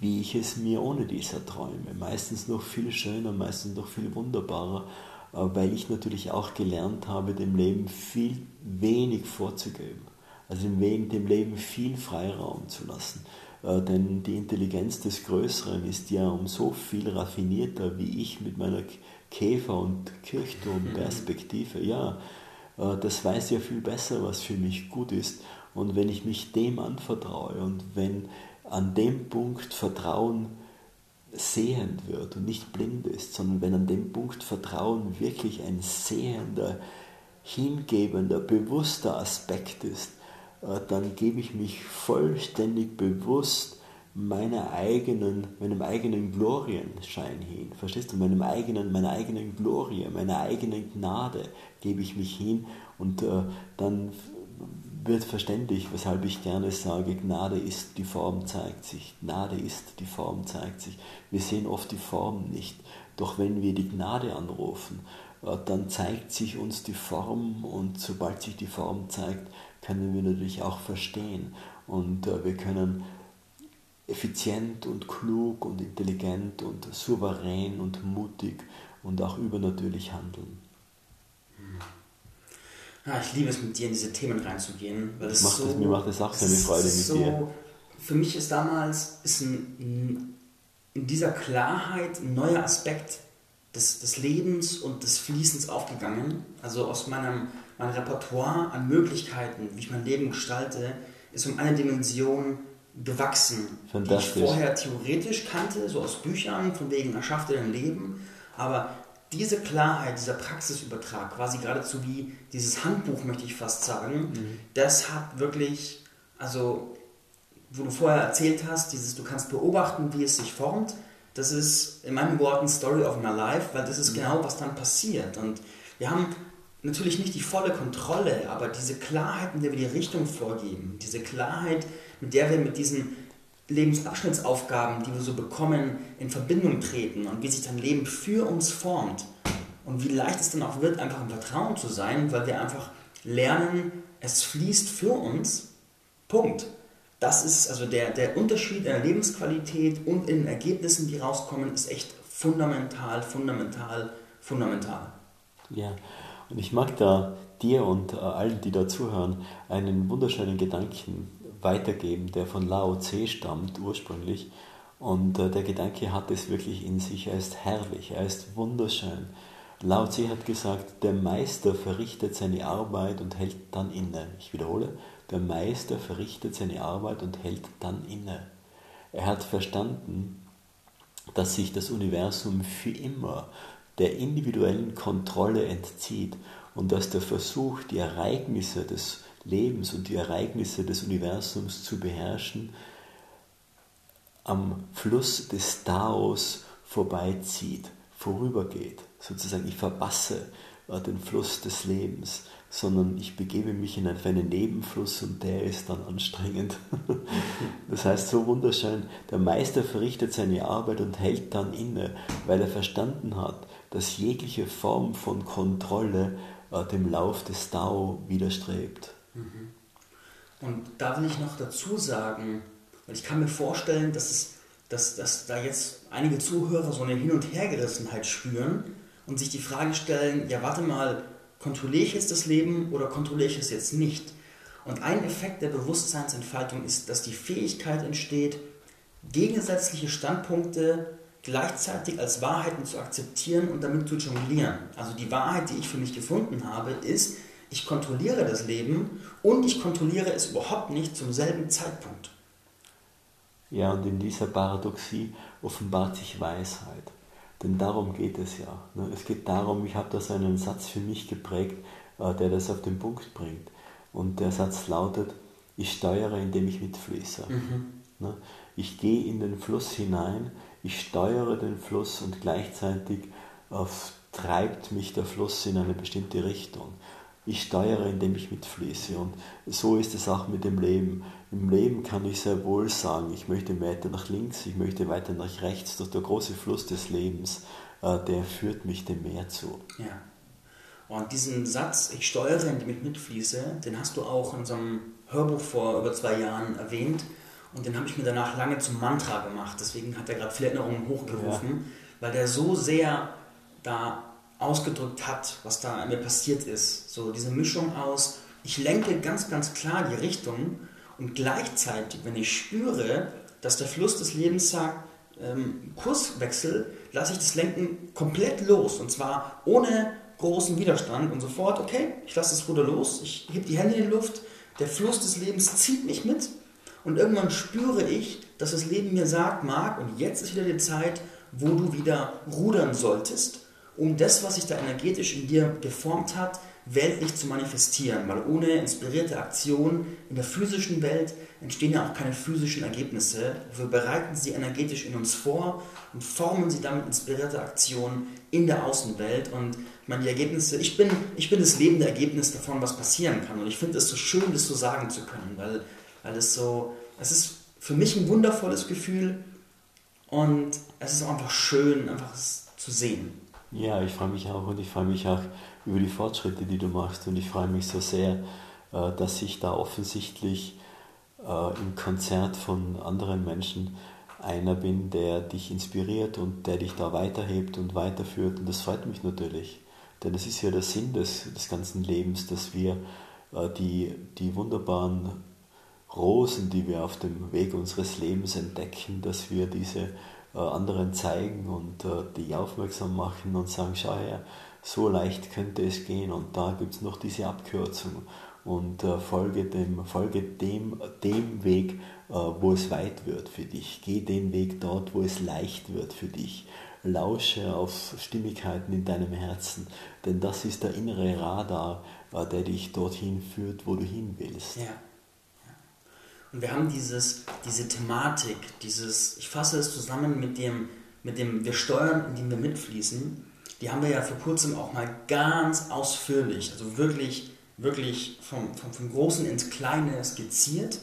wie ich es mir ohne dieser träume. Meistens noch viel schöner, meistens noch viel wunderbarer, äh, weil ich natürlich auch gelernt habe, dem Leben viel wenig vorzugeben. Also dem Leben viel Freiraum zu lassen. Äh, denn die Intelligenz des Größeren ist ja um so viel raffinierter, wie ich mit meiner Käfer- und Kirchturmperspektive. Ja, äh, das weiß ja viel besser, was für mich gut ist. Und wenn ich mich dem anvertraue und wenn an dem Punkt Vertrauen sehend wird und nicht blind ist, sondern wenn an dem Punkt Vertrauen wirklich ein sehender, hingebender, bewusster Aspekt ist, dann gebe ich mich vollständig bewusst meiner eigenen, meinem eigenen Glorienschein hin. Verstehst du? Meinem eigenen, meiner eigenen Glorie, meiner eigenen Gnade gebe ich mich hin und äh, dann wird verständlich, weshalb ich gerne sage, Gnade ist, die Form zeigt sich. Gnade ist, die Form zeigt sich. Wir sehen oft die Form nicht. Doch wenn wir die Gnade anrufen, äh, dann zeigt sich uns die Form und sobald sich die Form zeigt, können wir natürlich auch verstehen. Und äh, wir können effizient und klug und intelligent und souverän und mutig und auch übernatürlich handeln. Ja, ich liebe es, mit dir in diese Themen reinzugehen. Weil das macht so, es, mir macht es auch eine Freude mit so, dir. Für mich ist damals ist ein, in dieser Klarheit ein neuer Aspekt des, des Lebens und des Fließens aufgegangen. Also aus meinem, meinem Repertoire an Möglichkeiten, wie ich mein Leben gestalte, ist um eine Dimension gewachsen, die ich vorher theoretisch kannte, so aus Büchern, von wegen erschafft dein Leben. Aber diese Klarheit, dieser Praxisübertrag, quasi geradezu wie dieses Handbuch, möchte ich fast sagen, mhm. das hat wirklich, also, wo du vorher erzählt hast, dieses, du kannst beobachten, wie es sich formt, das ist in meinen Worten Story of my life, weil das ist mhm. genau, was dann passiert. Und wir haben natürlich nicht die volle Kontrolle, aber diese Klarheit, mit der wir die Richtung vorgeben, diese Klarheit, mit der wir mit diesen Lebensabschnittsaufgaben, die wir so bekommen, in Verbindung treten und wie sich dein Leben für uns formt und wie leicht es dann auch wird, einfach im Vertrauen zu sein, weil wir einfach lernen, es fließt für uns. Punkt. Das ist also der, der Unterschied in der Lebensqualität und in den Ergebnissen, die rauskommen, ist echt fundamental, fundamental, fundamental. Ja, und ich mag da dir und äh, allen, die da zuhören, einen wunderschönen Gedanken weitergeben, der von Lao Tse stammt ursprünglich. Und äh, der Gedanke hat es wirklich in sich. Er ist herrlich, er ist wunderschön. Lao Tse hat gesagt, der Meister verrichtet seine Arbeit und hält dann inne. Ich wiederhole, der Meister verrichtet seine Arbeit und hält dann inne. Er hat verstanden, dass sich das Universum für immer der individuellen Kontrolle entzieht und dass der Versuch, die Ereignisse des Lebens und die Ereignisse des Universums zu beherrschen, am Fluss des Taos vorbeizieht, vorübergeht. Sozusagen, ich verpasse äh, den Fluss des Lebens, sondern ich begebe mich in einen Nebenfluss und der ist dann anstrengend. Das heißt so wunderschön, der Meister verrichtet seine Arbeit und hält dann inne, weil er verstanden hat, dass jegliche Form von Kontrolle äh, dem Lauf des Tao widerstrebt. Mhm. Und da will ich noch dazu sagen, weil ich kann mir vorstellen, dass, es, dass, dass da jetzt einige Zuhörer so eine Hin- und Hergerissenheit spüren und sich die Frage stellen, ja warte mal, kontrolliere ich jetzt das Leben oder kontrolliere ich es jetzt nicht? Und ein Effekt der Bewusstseinsentfaltung ist, dass die Fähigkeit entsteht, gegensätzliche Standpunkte gleichzeitig als Wahrheiten zu akzeptieren und damit zu jonglieren. Also die Wahrheit, die ich für mich gefunden habe, ist, ich kontrolliere das Leben und ich kontrolliere es überhaupt nicht zum selben Zeitpunkt. Ja, und in dieser Paradoxie offenbart sich Weisheit. Denn darum geht es ja. Ne? Es geht darum, ich habe da so einen Satz für mich geprägt, äh, der das auf den Punkt bringt. Und der Satz lautet, ich steuere, indem ich mitfließe. Mhm. Ne? Ich gehe in den Fluss hinein, ich steuere den Fluss und gleichzeitig treibt mich der Fluss in eine bestimmte Richtung. Ich steuere, indem ich mitfließe. Und so ist es auch mit dem Leben. Im Leben kann ich sehr wohl sagen, ich möchte weiter nach links, ich möchte weiter nach rechts. Doch der große Fluss des Lebens, äh, der führt mich dem Meer zu. Ja. Und diesen Satz, ich steuere, indem ich mitfließe, den hast du auch in so einem Hörbuch vor über zwei Jahren erwähnt. Und den habe ich mir danach lange zum Mantra gemacht. Deswegen hat er gerade viele Erinnerungen hochgerufen, ja. weil der so sehr da ausgedrückt hat, was da mir passiert ist. So diese Mischung aus, ich lenke ganz, ganz klar die Richtung und gleichzeitig, wenn ich spüre, dass der Fluss des Lebens sagt, ähm, Kurswechsel, lasse ich das Lenken komplett los und zwar ohne großen Widerstand und sofort, okay, ich lasse das Ruder los, ich hebe die Hände in die Luft, der Fluss des Lebens zieht mich mit und irgendwann spüre ich, dass das Leben mir sagt, Marc, und jetzt ist wieder die Zeit, wo du wieder rudern solltest um das, was sich da energetisch in dir geformt hat, weltlich zu manifestieren. Weil ohne inspirierte Aktion in der physischen Welt entstehen ja auch keine physischen Ergebnisse. Wir bereiten sie energetisch in uns vor und formen sie damit inspirierte Aktionen in der Außenwelt. Und ich meine, Ergebnisse, ich bin, ich bin das lebende Ergebnis davon, was passieren kann. Und ich finde es so schön, das so sagen zu können, weil, weil es so, es ist für mich ein wundervolles Gefühl und es ist auch einfach schön, einfach zu sehen. Ja, ich freue mich auch und ich freue mich auch über die Fortschritte, die du machst und ich freue mich so sehr, äh, dass ich da offensichtlich äh, im Konzert von anderen Menschen einer bin, der dich inspiriert und der dich da weiterhebt und weiterführt und das freut mich natürlich, denn das ist ja der Sinn des, des ganzen Lebens, dass wir äh, die, die wunderbaren Rosen, die wir auf dem Weg unseres Lebens entdecken, dass wir diese äh, anderen zeigen und äh, die aufmerksam machen und sagen, schau her, so leicht könnte es gehen und da gibt es noch diese Abkürzung und äh, folge, dem, folge dem, dem Weg, wo es weit wird für dich. Geh den Weg dort, wo es leicht wird für dich. Lausche auf Stimmigkeiten in deinem Herzen, denn das ist der innere Radar, der dich dorthin führt, wo du hin willst. Ja. Und wir haben dieses, diese Thematik, dieses, ich fasse es zusammen mit dem, mit dem wir steuern, indem wir mitfließen, die haben wir ja vor kurzem auch mal ganz ausführlich, also wirklich, wirklich vom, vom, vom Großen ins Kleine skizziert.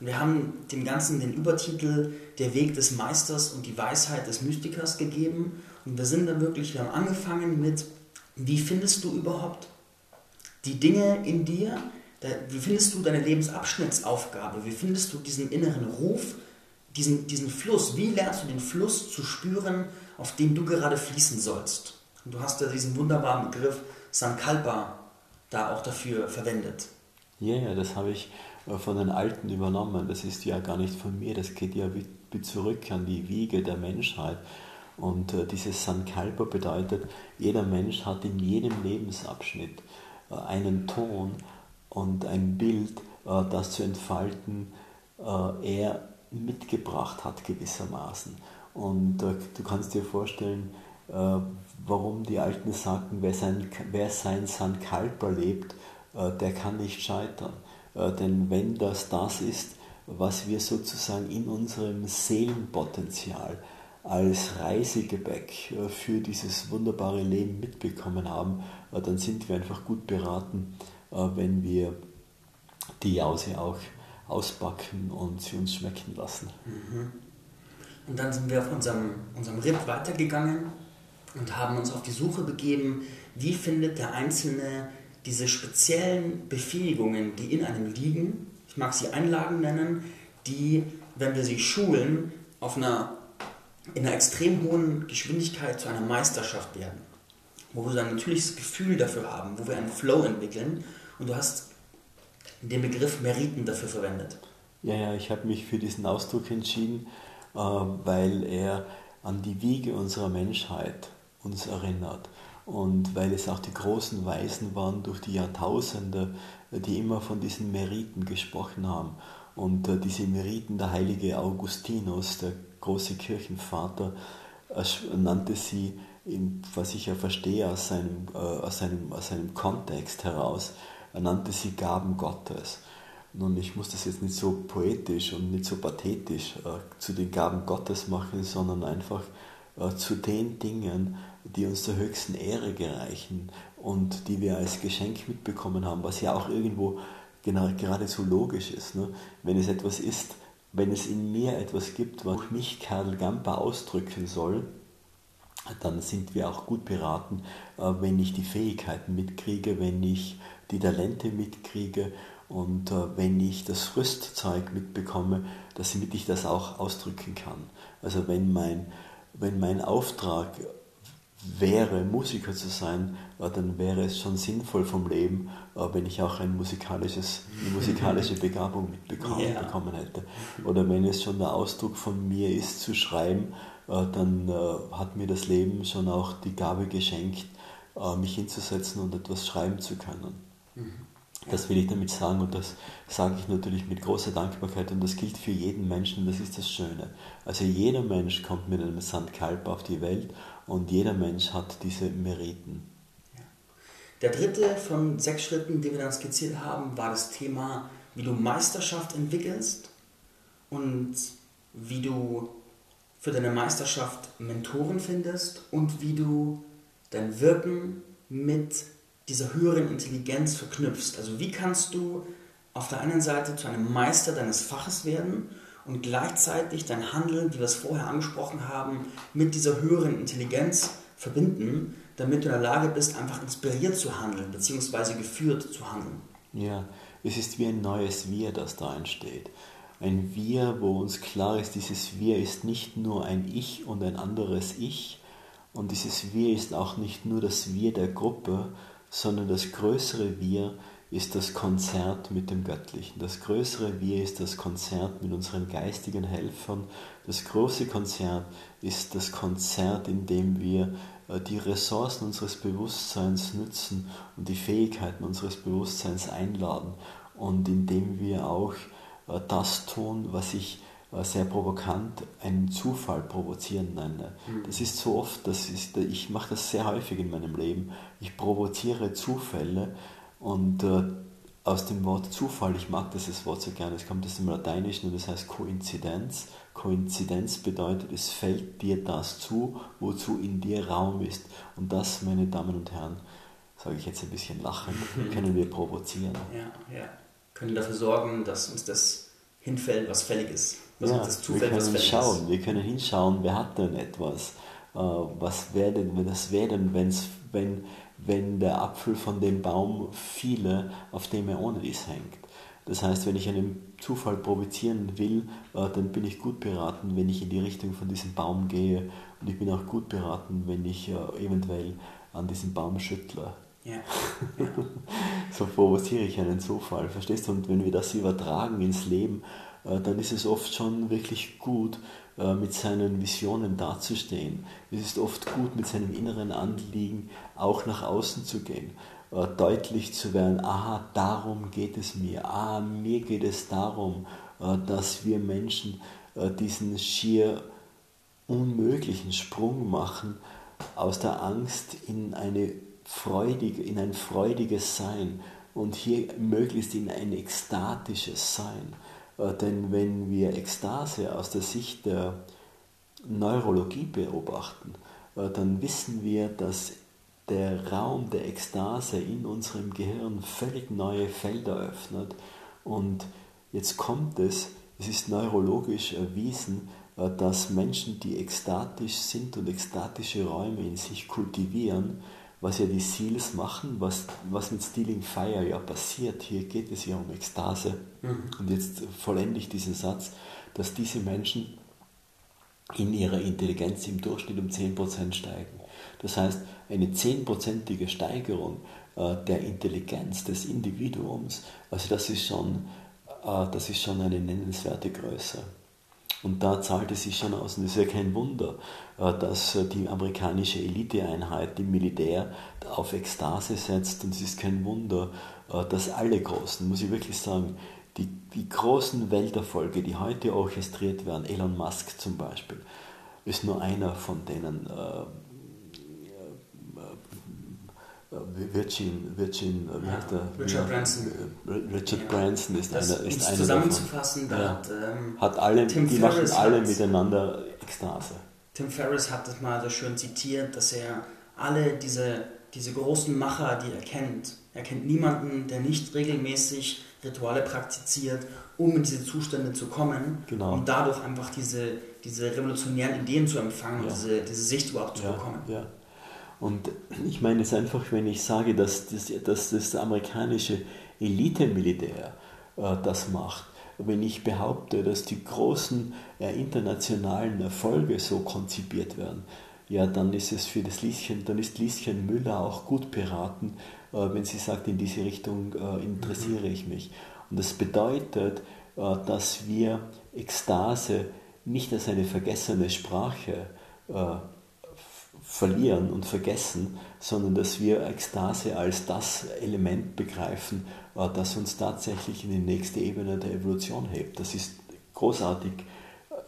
Und wir haben dem Ganzen den Übertitel Der Weg des Meisters und die Weisheit des Mystikers gegeben. Und wir sind da wirklich, wir haben angefangen mit, wie findest du überhaupt die Dinge in dir, wie findest du deine Lebensabschnittsaufgabe? Wie findest du diesen inneren Ruf, diesen, diesen Fluss? Wie lernst du den Fluss zu spüren, auf dem du gerade fließen sollst? Und du hast ja diesen wunderbaren Begriff Sankalpa da auch dafür verwendet. Ja, ja, das habe ich äh, von den Alten übernommen. Das ist ja gar nicht von mir, das geht ja zurück an die Wiege der Menschheit. Und äh, dieses Sankalpa bedeutet, jeder Mensch hat in jedem Lebensabschnitt äh, einen Ton, und ein Bild, äh, das zu entfalten äh, er mitgebracht hat gewissermaßen. Und äh, du kannst dir vorstellen, warum die Alten sagten, wer sein, wer sein Sankalpa lebt, der kann nicht scheitern. Denn wenn das das ist, was wir sozusagen in unserem Seelenpotenzial als Reisegebäck für dieses wunderbare Leben mitbekommen haben, dann sind wir einfach gut beraten, wenn wir die Jause auch ausbacken und sie uns schmecken lassen. Mhm. Und dann sind wir auf unserem, unserem Rip weitergegangen und haben uns auf die Suche begeben, wie findet der Einzelne diese speziellen Befähigungen, die in einem liegen, ich mag sie Einlagen nennen, die, wenn wir sie schulen, auf einer, in einer extrem hohen Geschwindigkeit zu einer Meisterschaft werden. Wo wir dann natürlich das Gefühl dafür haben, wo wir einen Flow entwickeln. Und du hast den Begriff Meriten dafür verwendet. Ja, ja, ich habe mich für diesen Ausdruck entschieden, äh, weil er an die Wiege unserer Menschheit uns erinnert und weil es auch die großen Weisen waren durch die Jahrtausende, die immer von diesen Meriten gesprochen haben. Und äh, diese Meriten, der heilige Augustinus, der große Kirchenvater, nannte sie, was ich ja verstehe aus seinem, äh, aus seinem, aus seinem Kontext heraus, er nannte sie Gaben Gottes. Nun, ich muss das jetzt nicht so poetisch und nicht so pathetisch äh, zu den Gaben Gottes machen, sondern einfach äh, zu den Dingen, die uns der höchsten Ehre gereichen und die wir als Geschenk mitbekommen haben, was ja auch irgendwo genau, geradezu logisch ist. Ne? Wenn es etwas ist, wenn es in mir etwas gibt, was mich Karl Gamper ausdrücken soll, dann sind wir auch gut beraten, äh, wenn ich die Fähigkeiten mitkriege, wenn ich die Talente mitkriege und äh, wenn ich das Rüstzeug mitbekomme, damit ich das auch ausdrücken kann. Also wenn mein, wenn mein Auftrag wäre, Musiker zu sein, äh, dann wäre es schon sinnvoll vom Leben, äh, wenn ich auch ein musikalisches, eine musikalische Begabung mitbekommen yeah. bekommen hätte. Oder wenn es schon der Ausdruck von mir ist, zu schreiben, äh, dann hat mir das Leben schon auch die Gabe geschenkt, mich hinzusetzen und etwas schreiben zu können. Das will ich damit sagen und das sage ich natürlich mit großer Dankbarkeit und das gilt für jeden Menschen das ist das Schöne. Also jeder Mensch kommt mit einem Sandkalb auf die Welt und jeder Mensch hat diese Meriten. Der dritte von sechs Schritten, die wir dann skizziert haben, war das Thema, wie du Meisterschaft entwickelst und wie du für deine Meisterschaft Mentoren findest und wie du dein Wirken mit dieser höheren Intelligenz verknüpfst. Also wie kannst du auf der einen Seite zu einem Meister deines Faches werden und gleichzeitig dein Handeln, wie wir es vorher angesprochen haben, mit dieser höheren Intelligenz verbinden, damit du in der Lage bist, einfach inspiriert zu handeln, beziehungsweise geführt zu handeln. Ja, es ist wie ein neues Wir, das da entsteht. Ein Wir, wo uns klar ist, dieses Wir ist nicht nur ein Ich und ein anderes Ich, und dieses Wir ist auch nicht nur das Wir der Gruppe, sondern das größere Wir ist das Konzert mit dem Göttlichen. Das größere Wir ist das Konzert mit unseren geistigen Helfern. Das große Konzert ist das Konzert, in dem wir äh, die Ressourcen unseres Bewusstseins nützen und die Fähigkeiten unseres Bewusstseins einladen und in dem wir auch äh, das tun, was ich sehr provokant einen Zufall provozieren nenne. Mhm. Das ist so oft, das ist, ich mache das sehr häufig in meinem Leben. Ich provoziere Zufälle und äh, aus dem Wort Zufall, ich mag dieses Wort so gerne, es kommt aus dem Lateinischen und das heißt Koinzidenz. Koinzidenz bedeutet, es fällt dir das zu, wozu in dir Raum ist. Und das, meine Damen und Herren, sage ich jetzt ein bisschen lachen, können wir provozieren. Ja, ja. Können dafür sorgen, dass uns das hinfällt, was fällig ist. Dass ja, das wir können schauen, wir können hinschauen, wer hat denn etwas? Äh, was wäre denn, wenn das wäre denn, wenn's, wenn wenn der Apfel von dem Baum fiele, auf dem er ohne dies hängt. Das heißt, wenn ich einen Zufall provozieren will, äh, dann bin ich gut beraten, wenn ich in die Richtung von diesem Baum gehe. Und ich bin auch gut beraten, wenn ich äh, eventuell an diesem Baum schüttle. Ja. so provoziere ich einen Zufall, verstehst du? Und wenn wir das übertragen ins Leben, äh, dann ist es oft schon wirklich gut, äh, mit seinen Visionen dazustehen. Es ist oft gut, mit seinem inneren Anliegen auch nach außen zu gehen, äh, deutlich zu werden, aha, darum geht es mir, ah, mir geht es darum, äh, dass wir Menschen diesen schier unmöglichen Sprung machen aus der Angst in, eine freudige, in ein freudiges Sein und hier möglichst in ein ekstatisches Sein. Denn wenn wir Ekstase aus der Sicht der Neurologie beobachten, äh, dann wissen wir, dass der Raum der Ekstase in unserem Gehirn völlig neue Felder öffnet. Und jetzt kommt es, es ist neurologisch erwiesen, äh, dass Menschen, die ekstatisch sind und ekstatische Räume in sich kultivieren, was ja die Seals machen, was, was mit Stealing Fire ja passiert. Hier geht es ja um Ekstase. Mhm. Und jetzt vollende ich diesen Satz, dass diese Menschen in ihrer Intelligenz im Durchschnitt um 10% steigen. Das heißt, eine 10%ige Steigerung äh, der Intelligenz des Individuums, also das ist schon, äh, das ist schon eine nennenswerte Größe. Und da zahlt es sich schon aus. Und es ist ja kein Wunder, äh, dass äh, die amerikanische Eliteeinheit, die Militär, auf Ekstase setzt. Und es ist kein Wunder, äh, dass alle Großen, muss ich wirklich sagen, die, die großen Welterfolge, die heute orchestriert werden, Elon Musk zum Beispiel, ist nur einer von denen. Virgin, Virgin, wie heißt der? Richard Branson. Richard ja. Branson ist das, einer, ist einer zusammenzufassen, davon. Hat, ähm, hat alle, Tim die Ferris machen alle miteinander Ekstase. Tim Ferriss hat das mal so schön zitiert, dass er alle diese, diese großen Macher, die er kennt, er kennt niemanden, der nicht regelmäßig Rituale praktiziert, um in diese Zustände zu kommen genau. und dadurch einfach diese, diese revolutionären Ideen zu empfangen, ja. diese, diese Sicht überhaupt zu ja, bekommen. Ja. Und ich meine es einfach, wenn ich sage, dass das, dass das amerikanische Elite-Militär äh, das macht, wenn ich behaupte, dass die großen äh, internationalen Erfolge so konzipiert werden, ja, dann ist es für das Lieschen, dann ist Lieschen Müller auch gut beraten, äh, wenn sie sagt, in diese Richtung äh, interessiere ich mich. Und das bedeutet, äh, dass wir Ekstase nicht als eine vergessene Sprache äh, verlieren und vergessen, sondern dass wir Ekstase als das Element begreifen, äh, das uns tatsächlich in die nächste Ebene der Evolution hebt. Das ist großartig,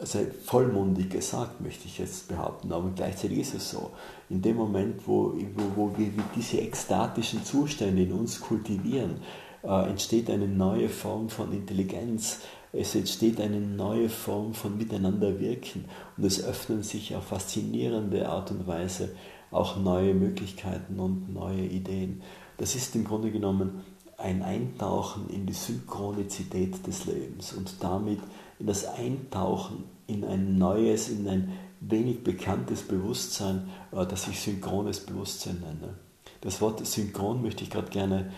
also vollmundig gesagt, möchte ich jetzt behaupten, aber gleichzeitig ist es so. In dem Moment, wo, wo, wo wir diese ekstatischen Zustände in uns kultivieren, äh, entsteht eine neue Form von Intelligenz, es entsteht eine neue Form von Miteinanderwirken und es öffnen sich auf faszinierende Art und Weise auch neue Möglichkeiten und neue Ideen. Das ist im Grunde genommen ein Eintauchen in die Synchronizität des Lebens und damit in das Eintauchen in ein neues, in ein wenig bekanntes Bewusstsein, äh, das ich synchrones Bewusstsein nenne. Das Wort synchron möchte ich gerade gerne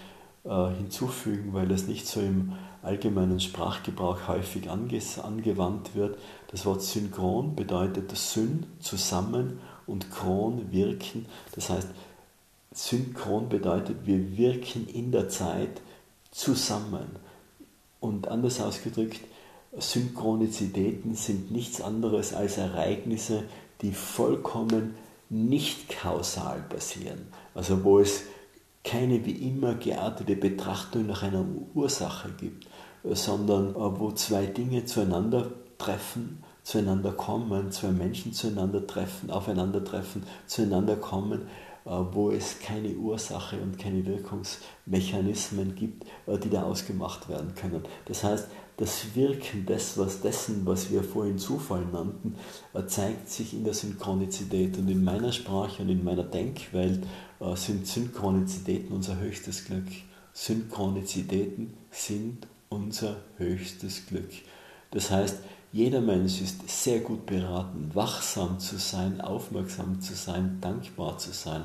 äh, hinzufügen, weil es nicht so im allgemeinen Sprachgebrauch häufig angewandt wird. Das Wort synchron bedeutet Syn, zusammen und Chron, wirken. Das heißt, synchron bedeutet, wir wirken in der Zeit zusammen. Und anders ausgedrückt, Synchronizitäten sind nichts anderes als Ereignisse, die vollkommen nicht kausal passieren. Also wo es keine wie immer geartete Betrachtung nach einer Ursache gibt, sondern äh, wo zwei Dinge zueinander treffen, zueinander kommen, zwei Menschen zueinander treffen, aufeinandertreffen, zueinander kommen, äh, wo es keine Ursache und keine Wirkungsmechanismen gibt, äh, die da ausgemacht werden können. Das heißt, das Wirken des, was dessen, was wir vorhin Zufall nannten, zeigt sich in der Synchronizität. Und in meiner Sprache und in meiner Denkwelt sind Synchronizitäten unser höchstes Glück. Synchronizitäten sind unser höchstes Glück. Das heißt, jeder Mensch ist sehr gut beraten, wachsam zu sein, aufmerksam zu sein, dankbar zu sein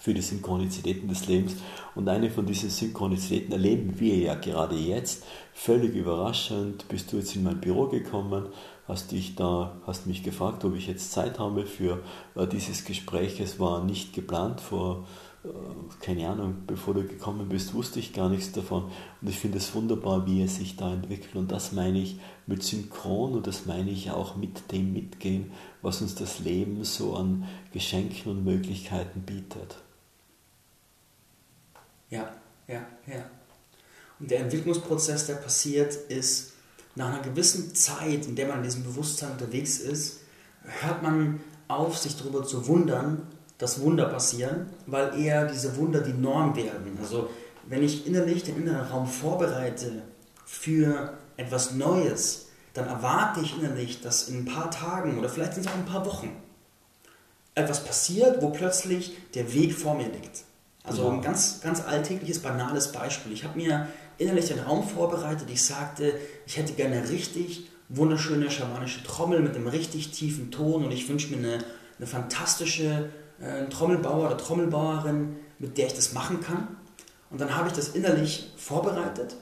für die Synchronizitäten des Lebens. Und eine von diesen Synchronizitäten erleben wir ja gerade jetzt. Völlig überraschend bist du jetzt in mein Büro gekommen, hast dich da, hast mich gefragt, ob ich jetzt Zeit habe für äh, dieses Gespräch. Es war nicht geplant vor keine Ahnung, bevor du gekommen bist, wusste ich gar nichts davon. Und ich finde es wunderbar, wie es sich da entwickelt. Und das meine ich mit Synchron und das meine ich auch mit dem Mitgehen, was uns das Leben so an Geschenken und Möglichkeiten bietet. Ja, ja, ja. Und der Entwicklungsprozess, der passiert, ist nach einer gewissen Zeit, in der man in diesem Bewusstsein unterwegs ist, hört man auf, sich darüber zu wundern, dass Wunder passieren, weil eher diese Wunder die Norm werden. Also wenn ich innerlich den inneren Raum vorbereite für etwas Neues, dann erwarte ich innerlich, dass in ein paar Tagen oder vielleicht sind es auch ein paar Wochen etwas passiert, wo plötzlich der Weg vor mir liegt. Also ja. ein ganz, ganz alltägliches, banales Beispiel. Ich habe mir innerlich den Raum vorbereitet. Ich sagte, ich hätte gerne eine richtig wunderschöne schamanische Trommel mit einem richtig tiefen Ton und ich wünsche mir eine, eine fantastische äh, Trommelbauer oder Trommelbauerin, mit der ich das machen kann. Und dann habe ich das innerlich vorbereitet.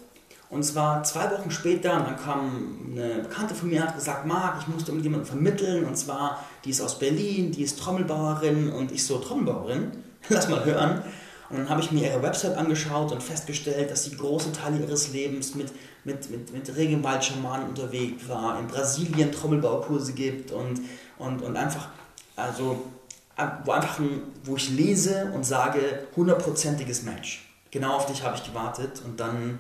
Und zwar zwei Wochen später, und dann kam eine Bekannte von mir, hat gesagt, Marc, ich musste mit jemandem vermitteln, und zwar, die ist aus Berlin, die ist Trommelbauerin, und ich so, Trommelbauerin, lass mal hören. Und dann habe ich mir ihre Website angeschaut und festgestellt, dass sie große Teile ihres Lebens mit, mit, mit, mit Regenwaldschamanen unterwegs war, in Brasilien Trommelbaukurse gibt und, und, und einfach, also, wo, einfach ein, wo ich lese und sage, hundertprozentiges Match. Genau auf dich habe ich gewartet und dann,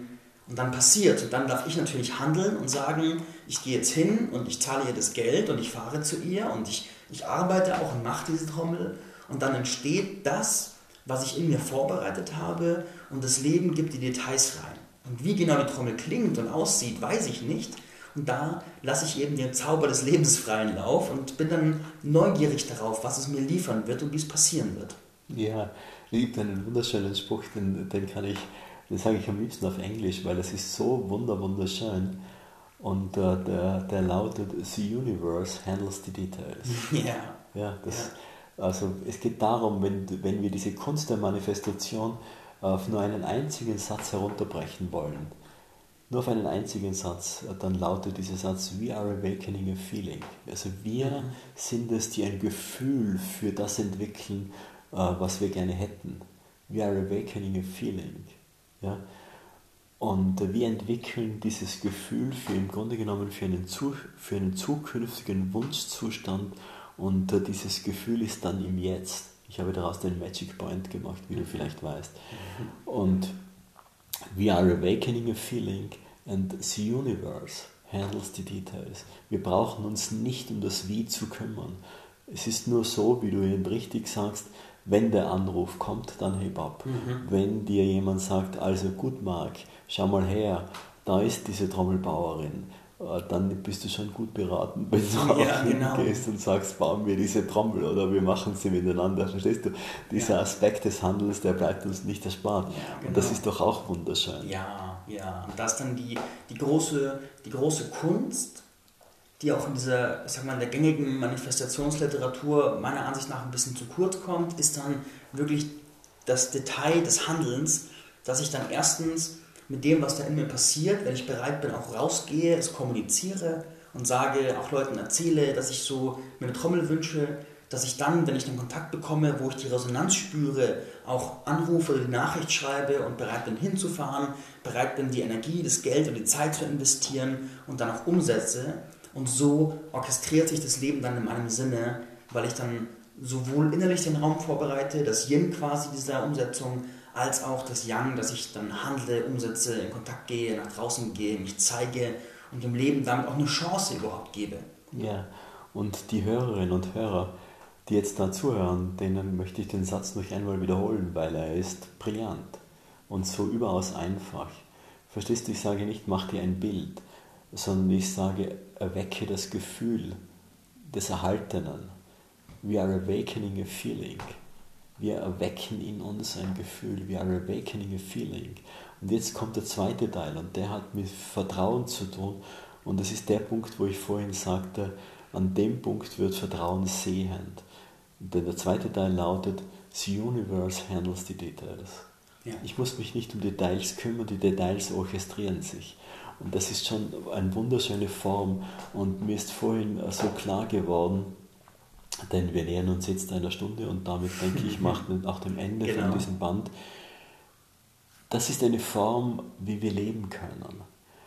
und dann passiert. Und dann darf ich natürlich handeln und sagen, ich gehe jetzt hin und ich zahle ihr das Geld und ich fahre zu ihr und ich, ich arbeite auch und mache diese Trommel und dann entsteht das, was ich in mir vorbereitet habe und das Leben gibt die Details rein. Und wie genau die Trommel klingt und aussieht, weiß ich nicht. Und da lasse ich eben den Zauber des Lebens freien Lauf und bin dann neugierig darauf, was es mir liefern wird und wie es passieren wird. Ja, es gibt einen wunderschönen Spruch, den, den kann ich, den sage ich am liebsten auf Englisch, weil es ist so wunder wunderschön. Und äh, der, der lautet, The Universe handles the details. Ja. Ja, das, ja. Also es geht darum, wenn, wenn wir diese Kunst der Manifestation auf nur einen einzigen Satz herunterbrechen wollen, nur auf einen einzigen Satz, dann lautet dieser Satz, We are awakening a feeling. Also wir mhm. sind es, die ein Gefühl für das entwickeln, äh, was wir gerne hätten. We are awakening a feeling. Ja? Und wir entwickeln dieses Gefühl für im Grunde genommen für einen, für einen zukünftigen Wunschzustand und äh, dieses Gefühl ist dann im Jetzt. Ich habe daraus den Magic Point gemacht, wie du vielleicht weißt. Und we are awakening a feeling and the universe handles the details. Wir brauchen uns nicht um das Wie zu kümmern. Es ist nur so, wie du eben richtig sagst, wenn der Anruf kommt, dann heb ab. Mhm. Wenn dir jemand sagt, also gut Marc, schau mal her, da ist diese Trommelbauerin dann bist du schon gut beraten, wenn du ja, genau. hingehst und sagst, bauen wir diese Trommel oder wir machen sie miteinander. Verstehst du? Dieser ja. Aspekt des Handels, der bleibt uns nicht erspart. Ja, genau. Und das ist doch auch wunderschön. Ja, ja. Und das ist dann die, die, große, die große Kunst, die auch in dieser, ich sag mal, in der gängigen Manifestationsliteratur meiner Ansicht nach ein bisschen zu kurz kommt, ist dann wirklich das Detail des Handelns, dass ich dann erstens mit dem, was da in mir passiert, wenn ich bereit bin, auch rausgehe, es kommuniziere und sage, auch Leuten erzähle, dass ich so mir eine Trommel wünsche, dass ich dann, wenn ich einen Kontakt bekomme, wo ich die Resonanz spüre, auch anrufe oder die Nachricht schreibe und bereit bin hinzufahren, bereit bin, die Energie, das Geld und die Zeit zu investieren und dann auch umsetze. Und so orchestriert sich das Leben dann in meinem Sinne, weil ich dann sowohl innerlich den Raum vorbereite, das Yin quasi dieser Umsetzung, als auch das Yang, dass ich dann handle, umsetze, in Kontakt gehe, nach draußen gehe, mich zeige und dem Leben damit auch eine Chance überhaupt gebe. Ja, und die Hörerinnen und Hörer, die jetzt da zuhören, denen möchte ich den Satz noch einmal wiederholen, weil er ist brillant und so überaus einfach. Verstehst du, ich sage nicht, mach dir ein Bild, sondern ich sage, erwecke das Gefühl des Erhaltenen. We are awakening a feeling. Wir erwecken in uns ein Gefühl. We are awakening a feeling. Und jetzt kommt der zweite Teil und der hat mit Vertrauen zu tun. Und das ist der Punkt, wo ich vorhin sagte, an dem Punkt wird Vertrauen sehend. Denn der zweite Teil lautet, The universe handles the details. Ja. Ich muss mich nicht um Details kümmern, die Details orchestrieren sich. Und das ist schon eine wunderschöne Form. Und mir ist vorhin so klar geworden, denn wir nähern uns jetzt einer Stunde und damit denke ich, macht auch dem Ende genau. von diesem Band. Das ist eine Form, wie wir leben können.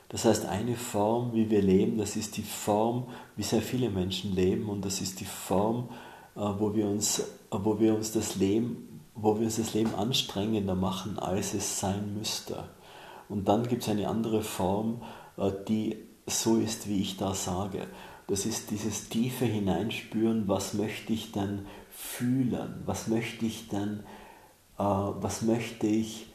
Das heißt, eine Form, wie wir leben, das ist die Form, wie sehr viele Menschen leben und das ist die Form, äh, wo wir uns, wo wir uns das Leben, wo wir uns das Leben anstrengender machen, als es sein müsste. Und dann gibt es eine andere Form, äh, die so ist, wie ich da sage das ist dieses tiefe Hineinspüren, was möchte ich denn fühlen, was möchte ich denn, äh, was möchte ich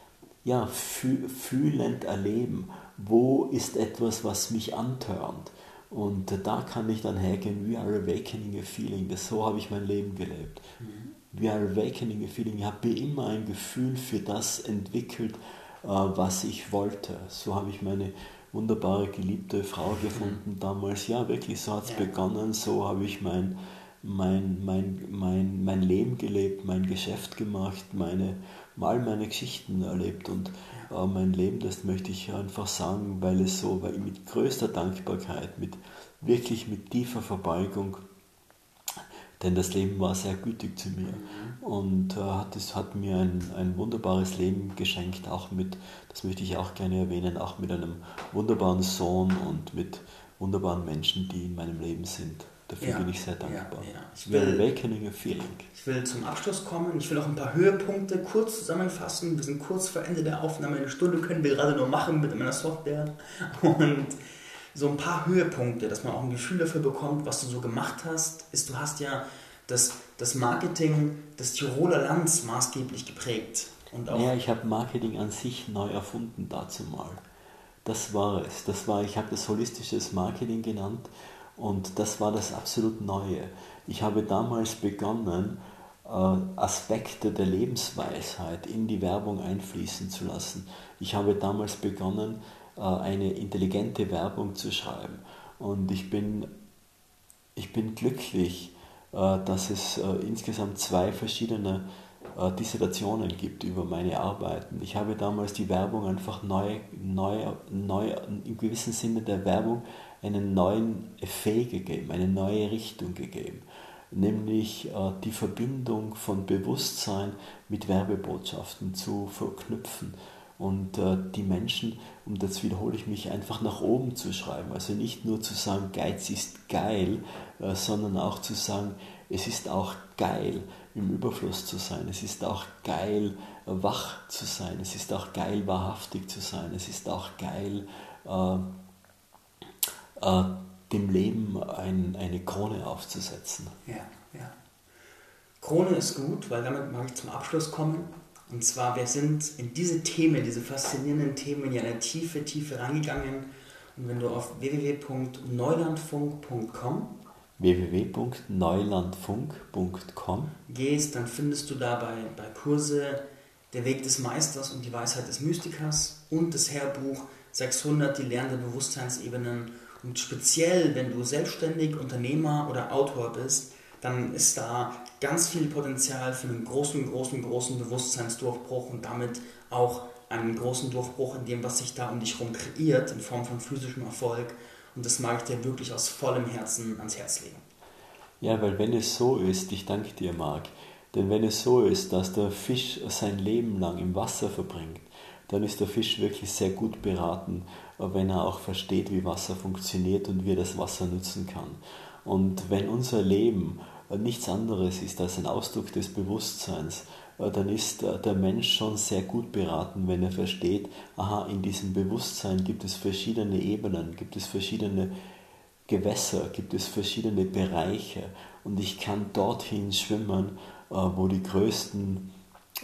ja, fühlend erleben, wo ist etwas, was mich antörnt, Und da kann ich dann hergehen, we are awakening a feeling. Das, so habe ich mein Leben gelebt. Mhm. We are awakening a feeling. Ich habe immer ein Gefühl für das entwickelt, äh, was ich wollte. So habe ich meine wunderbare, geliebte Frau gefunden damals. Ja, wirklich, so hat es ja. begonnen. So habe ich mein, mein, mein, mein, mein Leben gelebt, mein Geschäft gemacht, meine, mal meine Geschichten erlebt. Und äh, mein Leben, das möchte ich einfach sagen, weil es so, weil mit größter Dankbarkeit, mit wirklich mit tiefer Verbeugung, denn das Leben war sehr gütig zu mir und äh, hat, es hat mir ein, ein wunderbares Leben geschenkt, auch mit, das möchte ich auch gerne erwähnen, auch mit einem wunderbaren Sohn und mit wunderbaren Menschen, die in meinem Leben sind. Dafür ja, bin ich sehr dankbar. Ja, ja. Ich will, awakening a feeling. Ich will zum Abschluss kommen. Ich will auch ein paar Höhepunkte kurz zusammenfassen. Wir sind kurz vor Ende der Aufnahme. Eine Stunde können wir gerade nur machen mit meiner Software. Und so ein paar Höhepunkte, dass man auch ein Gefühl dafür bekommt, was du so gemacht hast, ist, du hast ja das, das Marketing des Tiroler Lands maßgeblich geprägt. Und auch ja, ich habe Marketing an sich neu erfunden dazu mal. Das war es. Das war, ich habe das holistisches Marketing genannt und das war das absolut Neue. Ich habe damals begonnen, äh, Aspekte der Lebensweisheit in die Werbung einfließen zu lassen. Ich habe damals begonnen, eine intelligente Werbung zu schreiben. Und ich bin, ich bin glücklich, äh, dass es insgesamt zwei verschiedene Dissertationen gibt über meine Arbeiten. Ich habe damals die Werbung einfach neu, neu, neu im gewissen Sinne der Werbung einen neuen Effekt gegeben, eine neue Richtung gegeben, nämlich äh, die Verbindung von Bewusstsein mit Werbebotschaften zu verknüpfen und äh, die Menschen, um das wiederhole ich mich, einfach nach oben zu schreiben. Also nicht nur zu sagen, Geiz ist geil, äh, sondern auch zu sagen, es ist auch geil, im Überfluss zu sein. Es ist auch geil, wach zu sein. Es ist auch geil, wahrhaftig zu sein. Es ist auch geil, äh, äh, dem Leben ein, eine Krone aufzusetzen. Ja, ja. Krone ist gut, weil damit mag ich zum Abschluss kommen. Und zwar, wir sind in diese Themen, diese faszinierenden Themen in eine tiefe, tiefe reingegangen. Und wenn du auf www.neulandfunk.com www.neulandfunk.com gehst, dann findest du dabei bei Kurse Der Weg des Meisters und die Weisheit des Mystikers und das Herbuch 600, die Lehren der Bewusstseinsebenen und speziell, wenn du selbstständig Unternehmer oder Autor bist, dann ist da ganz viel Potenzial für einen großen, großen, großen Bewusstseinsdurchbruch und damit auch einen großen Durchbruch in dem, was sich da um dich herum kreiert, in Form von physischem Erfolg. Und das mag ich dir wirklich aus vollem Herzen ans Herz legen. Ja, weil wenn es so ist, ich danke dir, Marc, denn wenn es so ist, dass der Fisch sein Leben lang im Wasser verbringt, dann ist der Fisch wirklich sehr gut beraten, wenn er auch versteht, wie Wasser funktioniert und wie er das Wasser nutzen kann. Und wenn unser Leben nichts anderes ist als ein Ausdruck des Bewusstseins, dann ist der Mensch schon sehr gut beraten, wenn er versteht, aha, in diesem Bewusstsein gibt es verschiedene Ebenen, gibt es verschiedene Gewässer, gibt es verschiedene Bereiche. Und ich kann dorthin schwimmen, wo die größten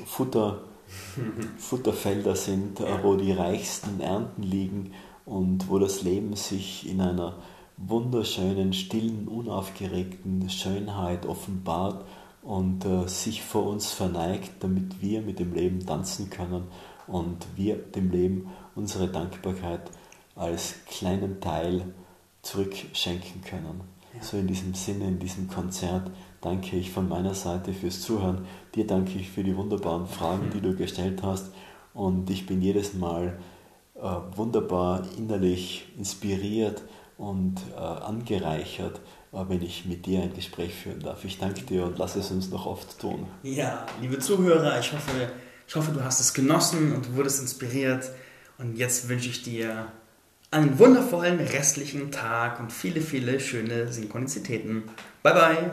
Futter Futterfelder sind, äh, wo die reichsten Ernten liegen und wo das Leben sich in einer wunderschönen, stillen, unaufgeregten Schönheit offenbart und äh, sich vor uns verneigt, damit wir mit dem Leben tanzen können und wir dem Leben unsere Dankbarkeit als kleinen Teil zurückschenken können. Ja. So in diesem Sinne, in diesem Konzert danke ich von meiner Seite fürs Zuhören. Dir danke ich für die wunderbaren Fragen, die du gestellt hast. Und ich bin jedes Mal äh, wunderbar innerlich inspiriert und äh, angereichert, äh, wenn ich mit dir ein Gespräch führen darf. Ich danke dir und lass es uns noch oft tun. Ja, liebe Zuhörer, ich hoffe, ich hoffe, du hast es genossen und wurdest inspiriert. Und jetzt wünsche ich dir einen wundervollen restlichen Tag und viele, viele schöne Synchronizitäten. Bye, bye.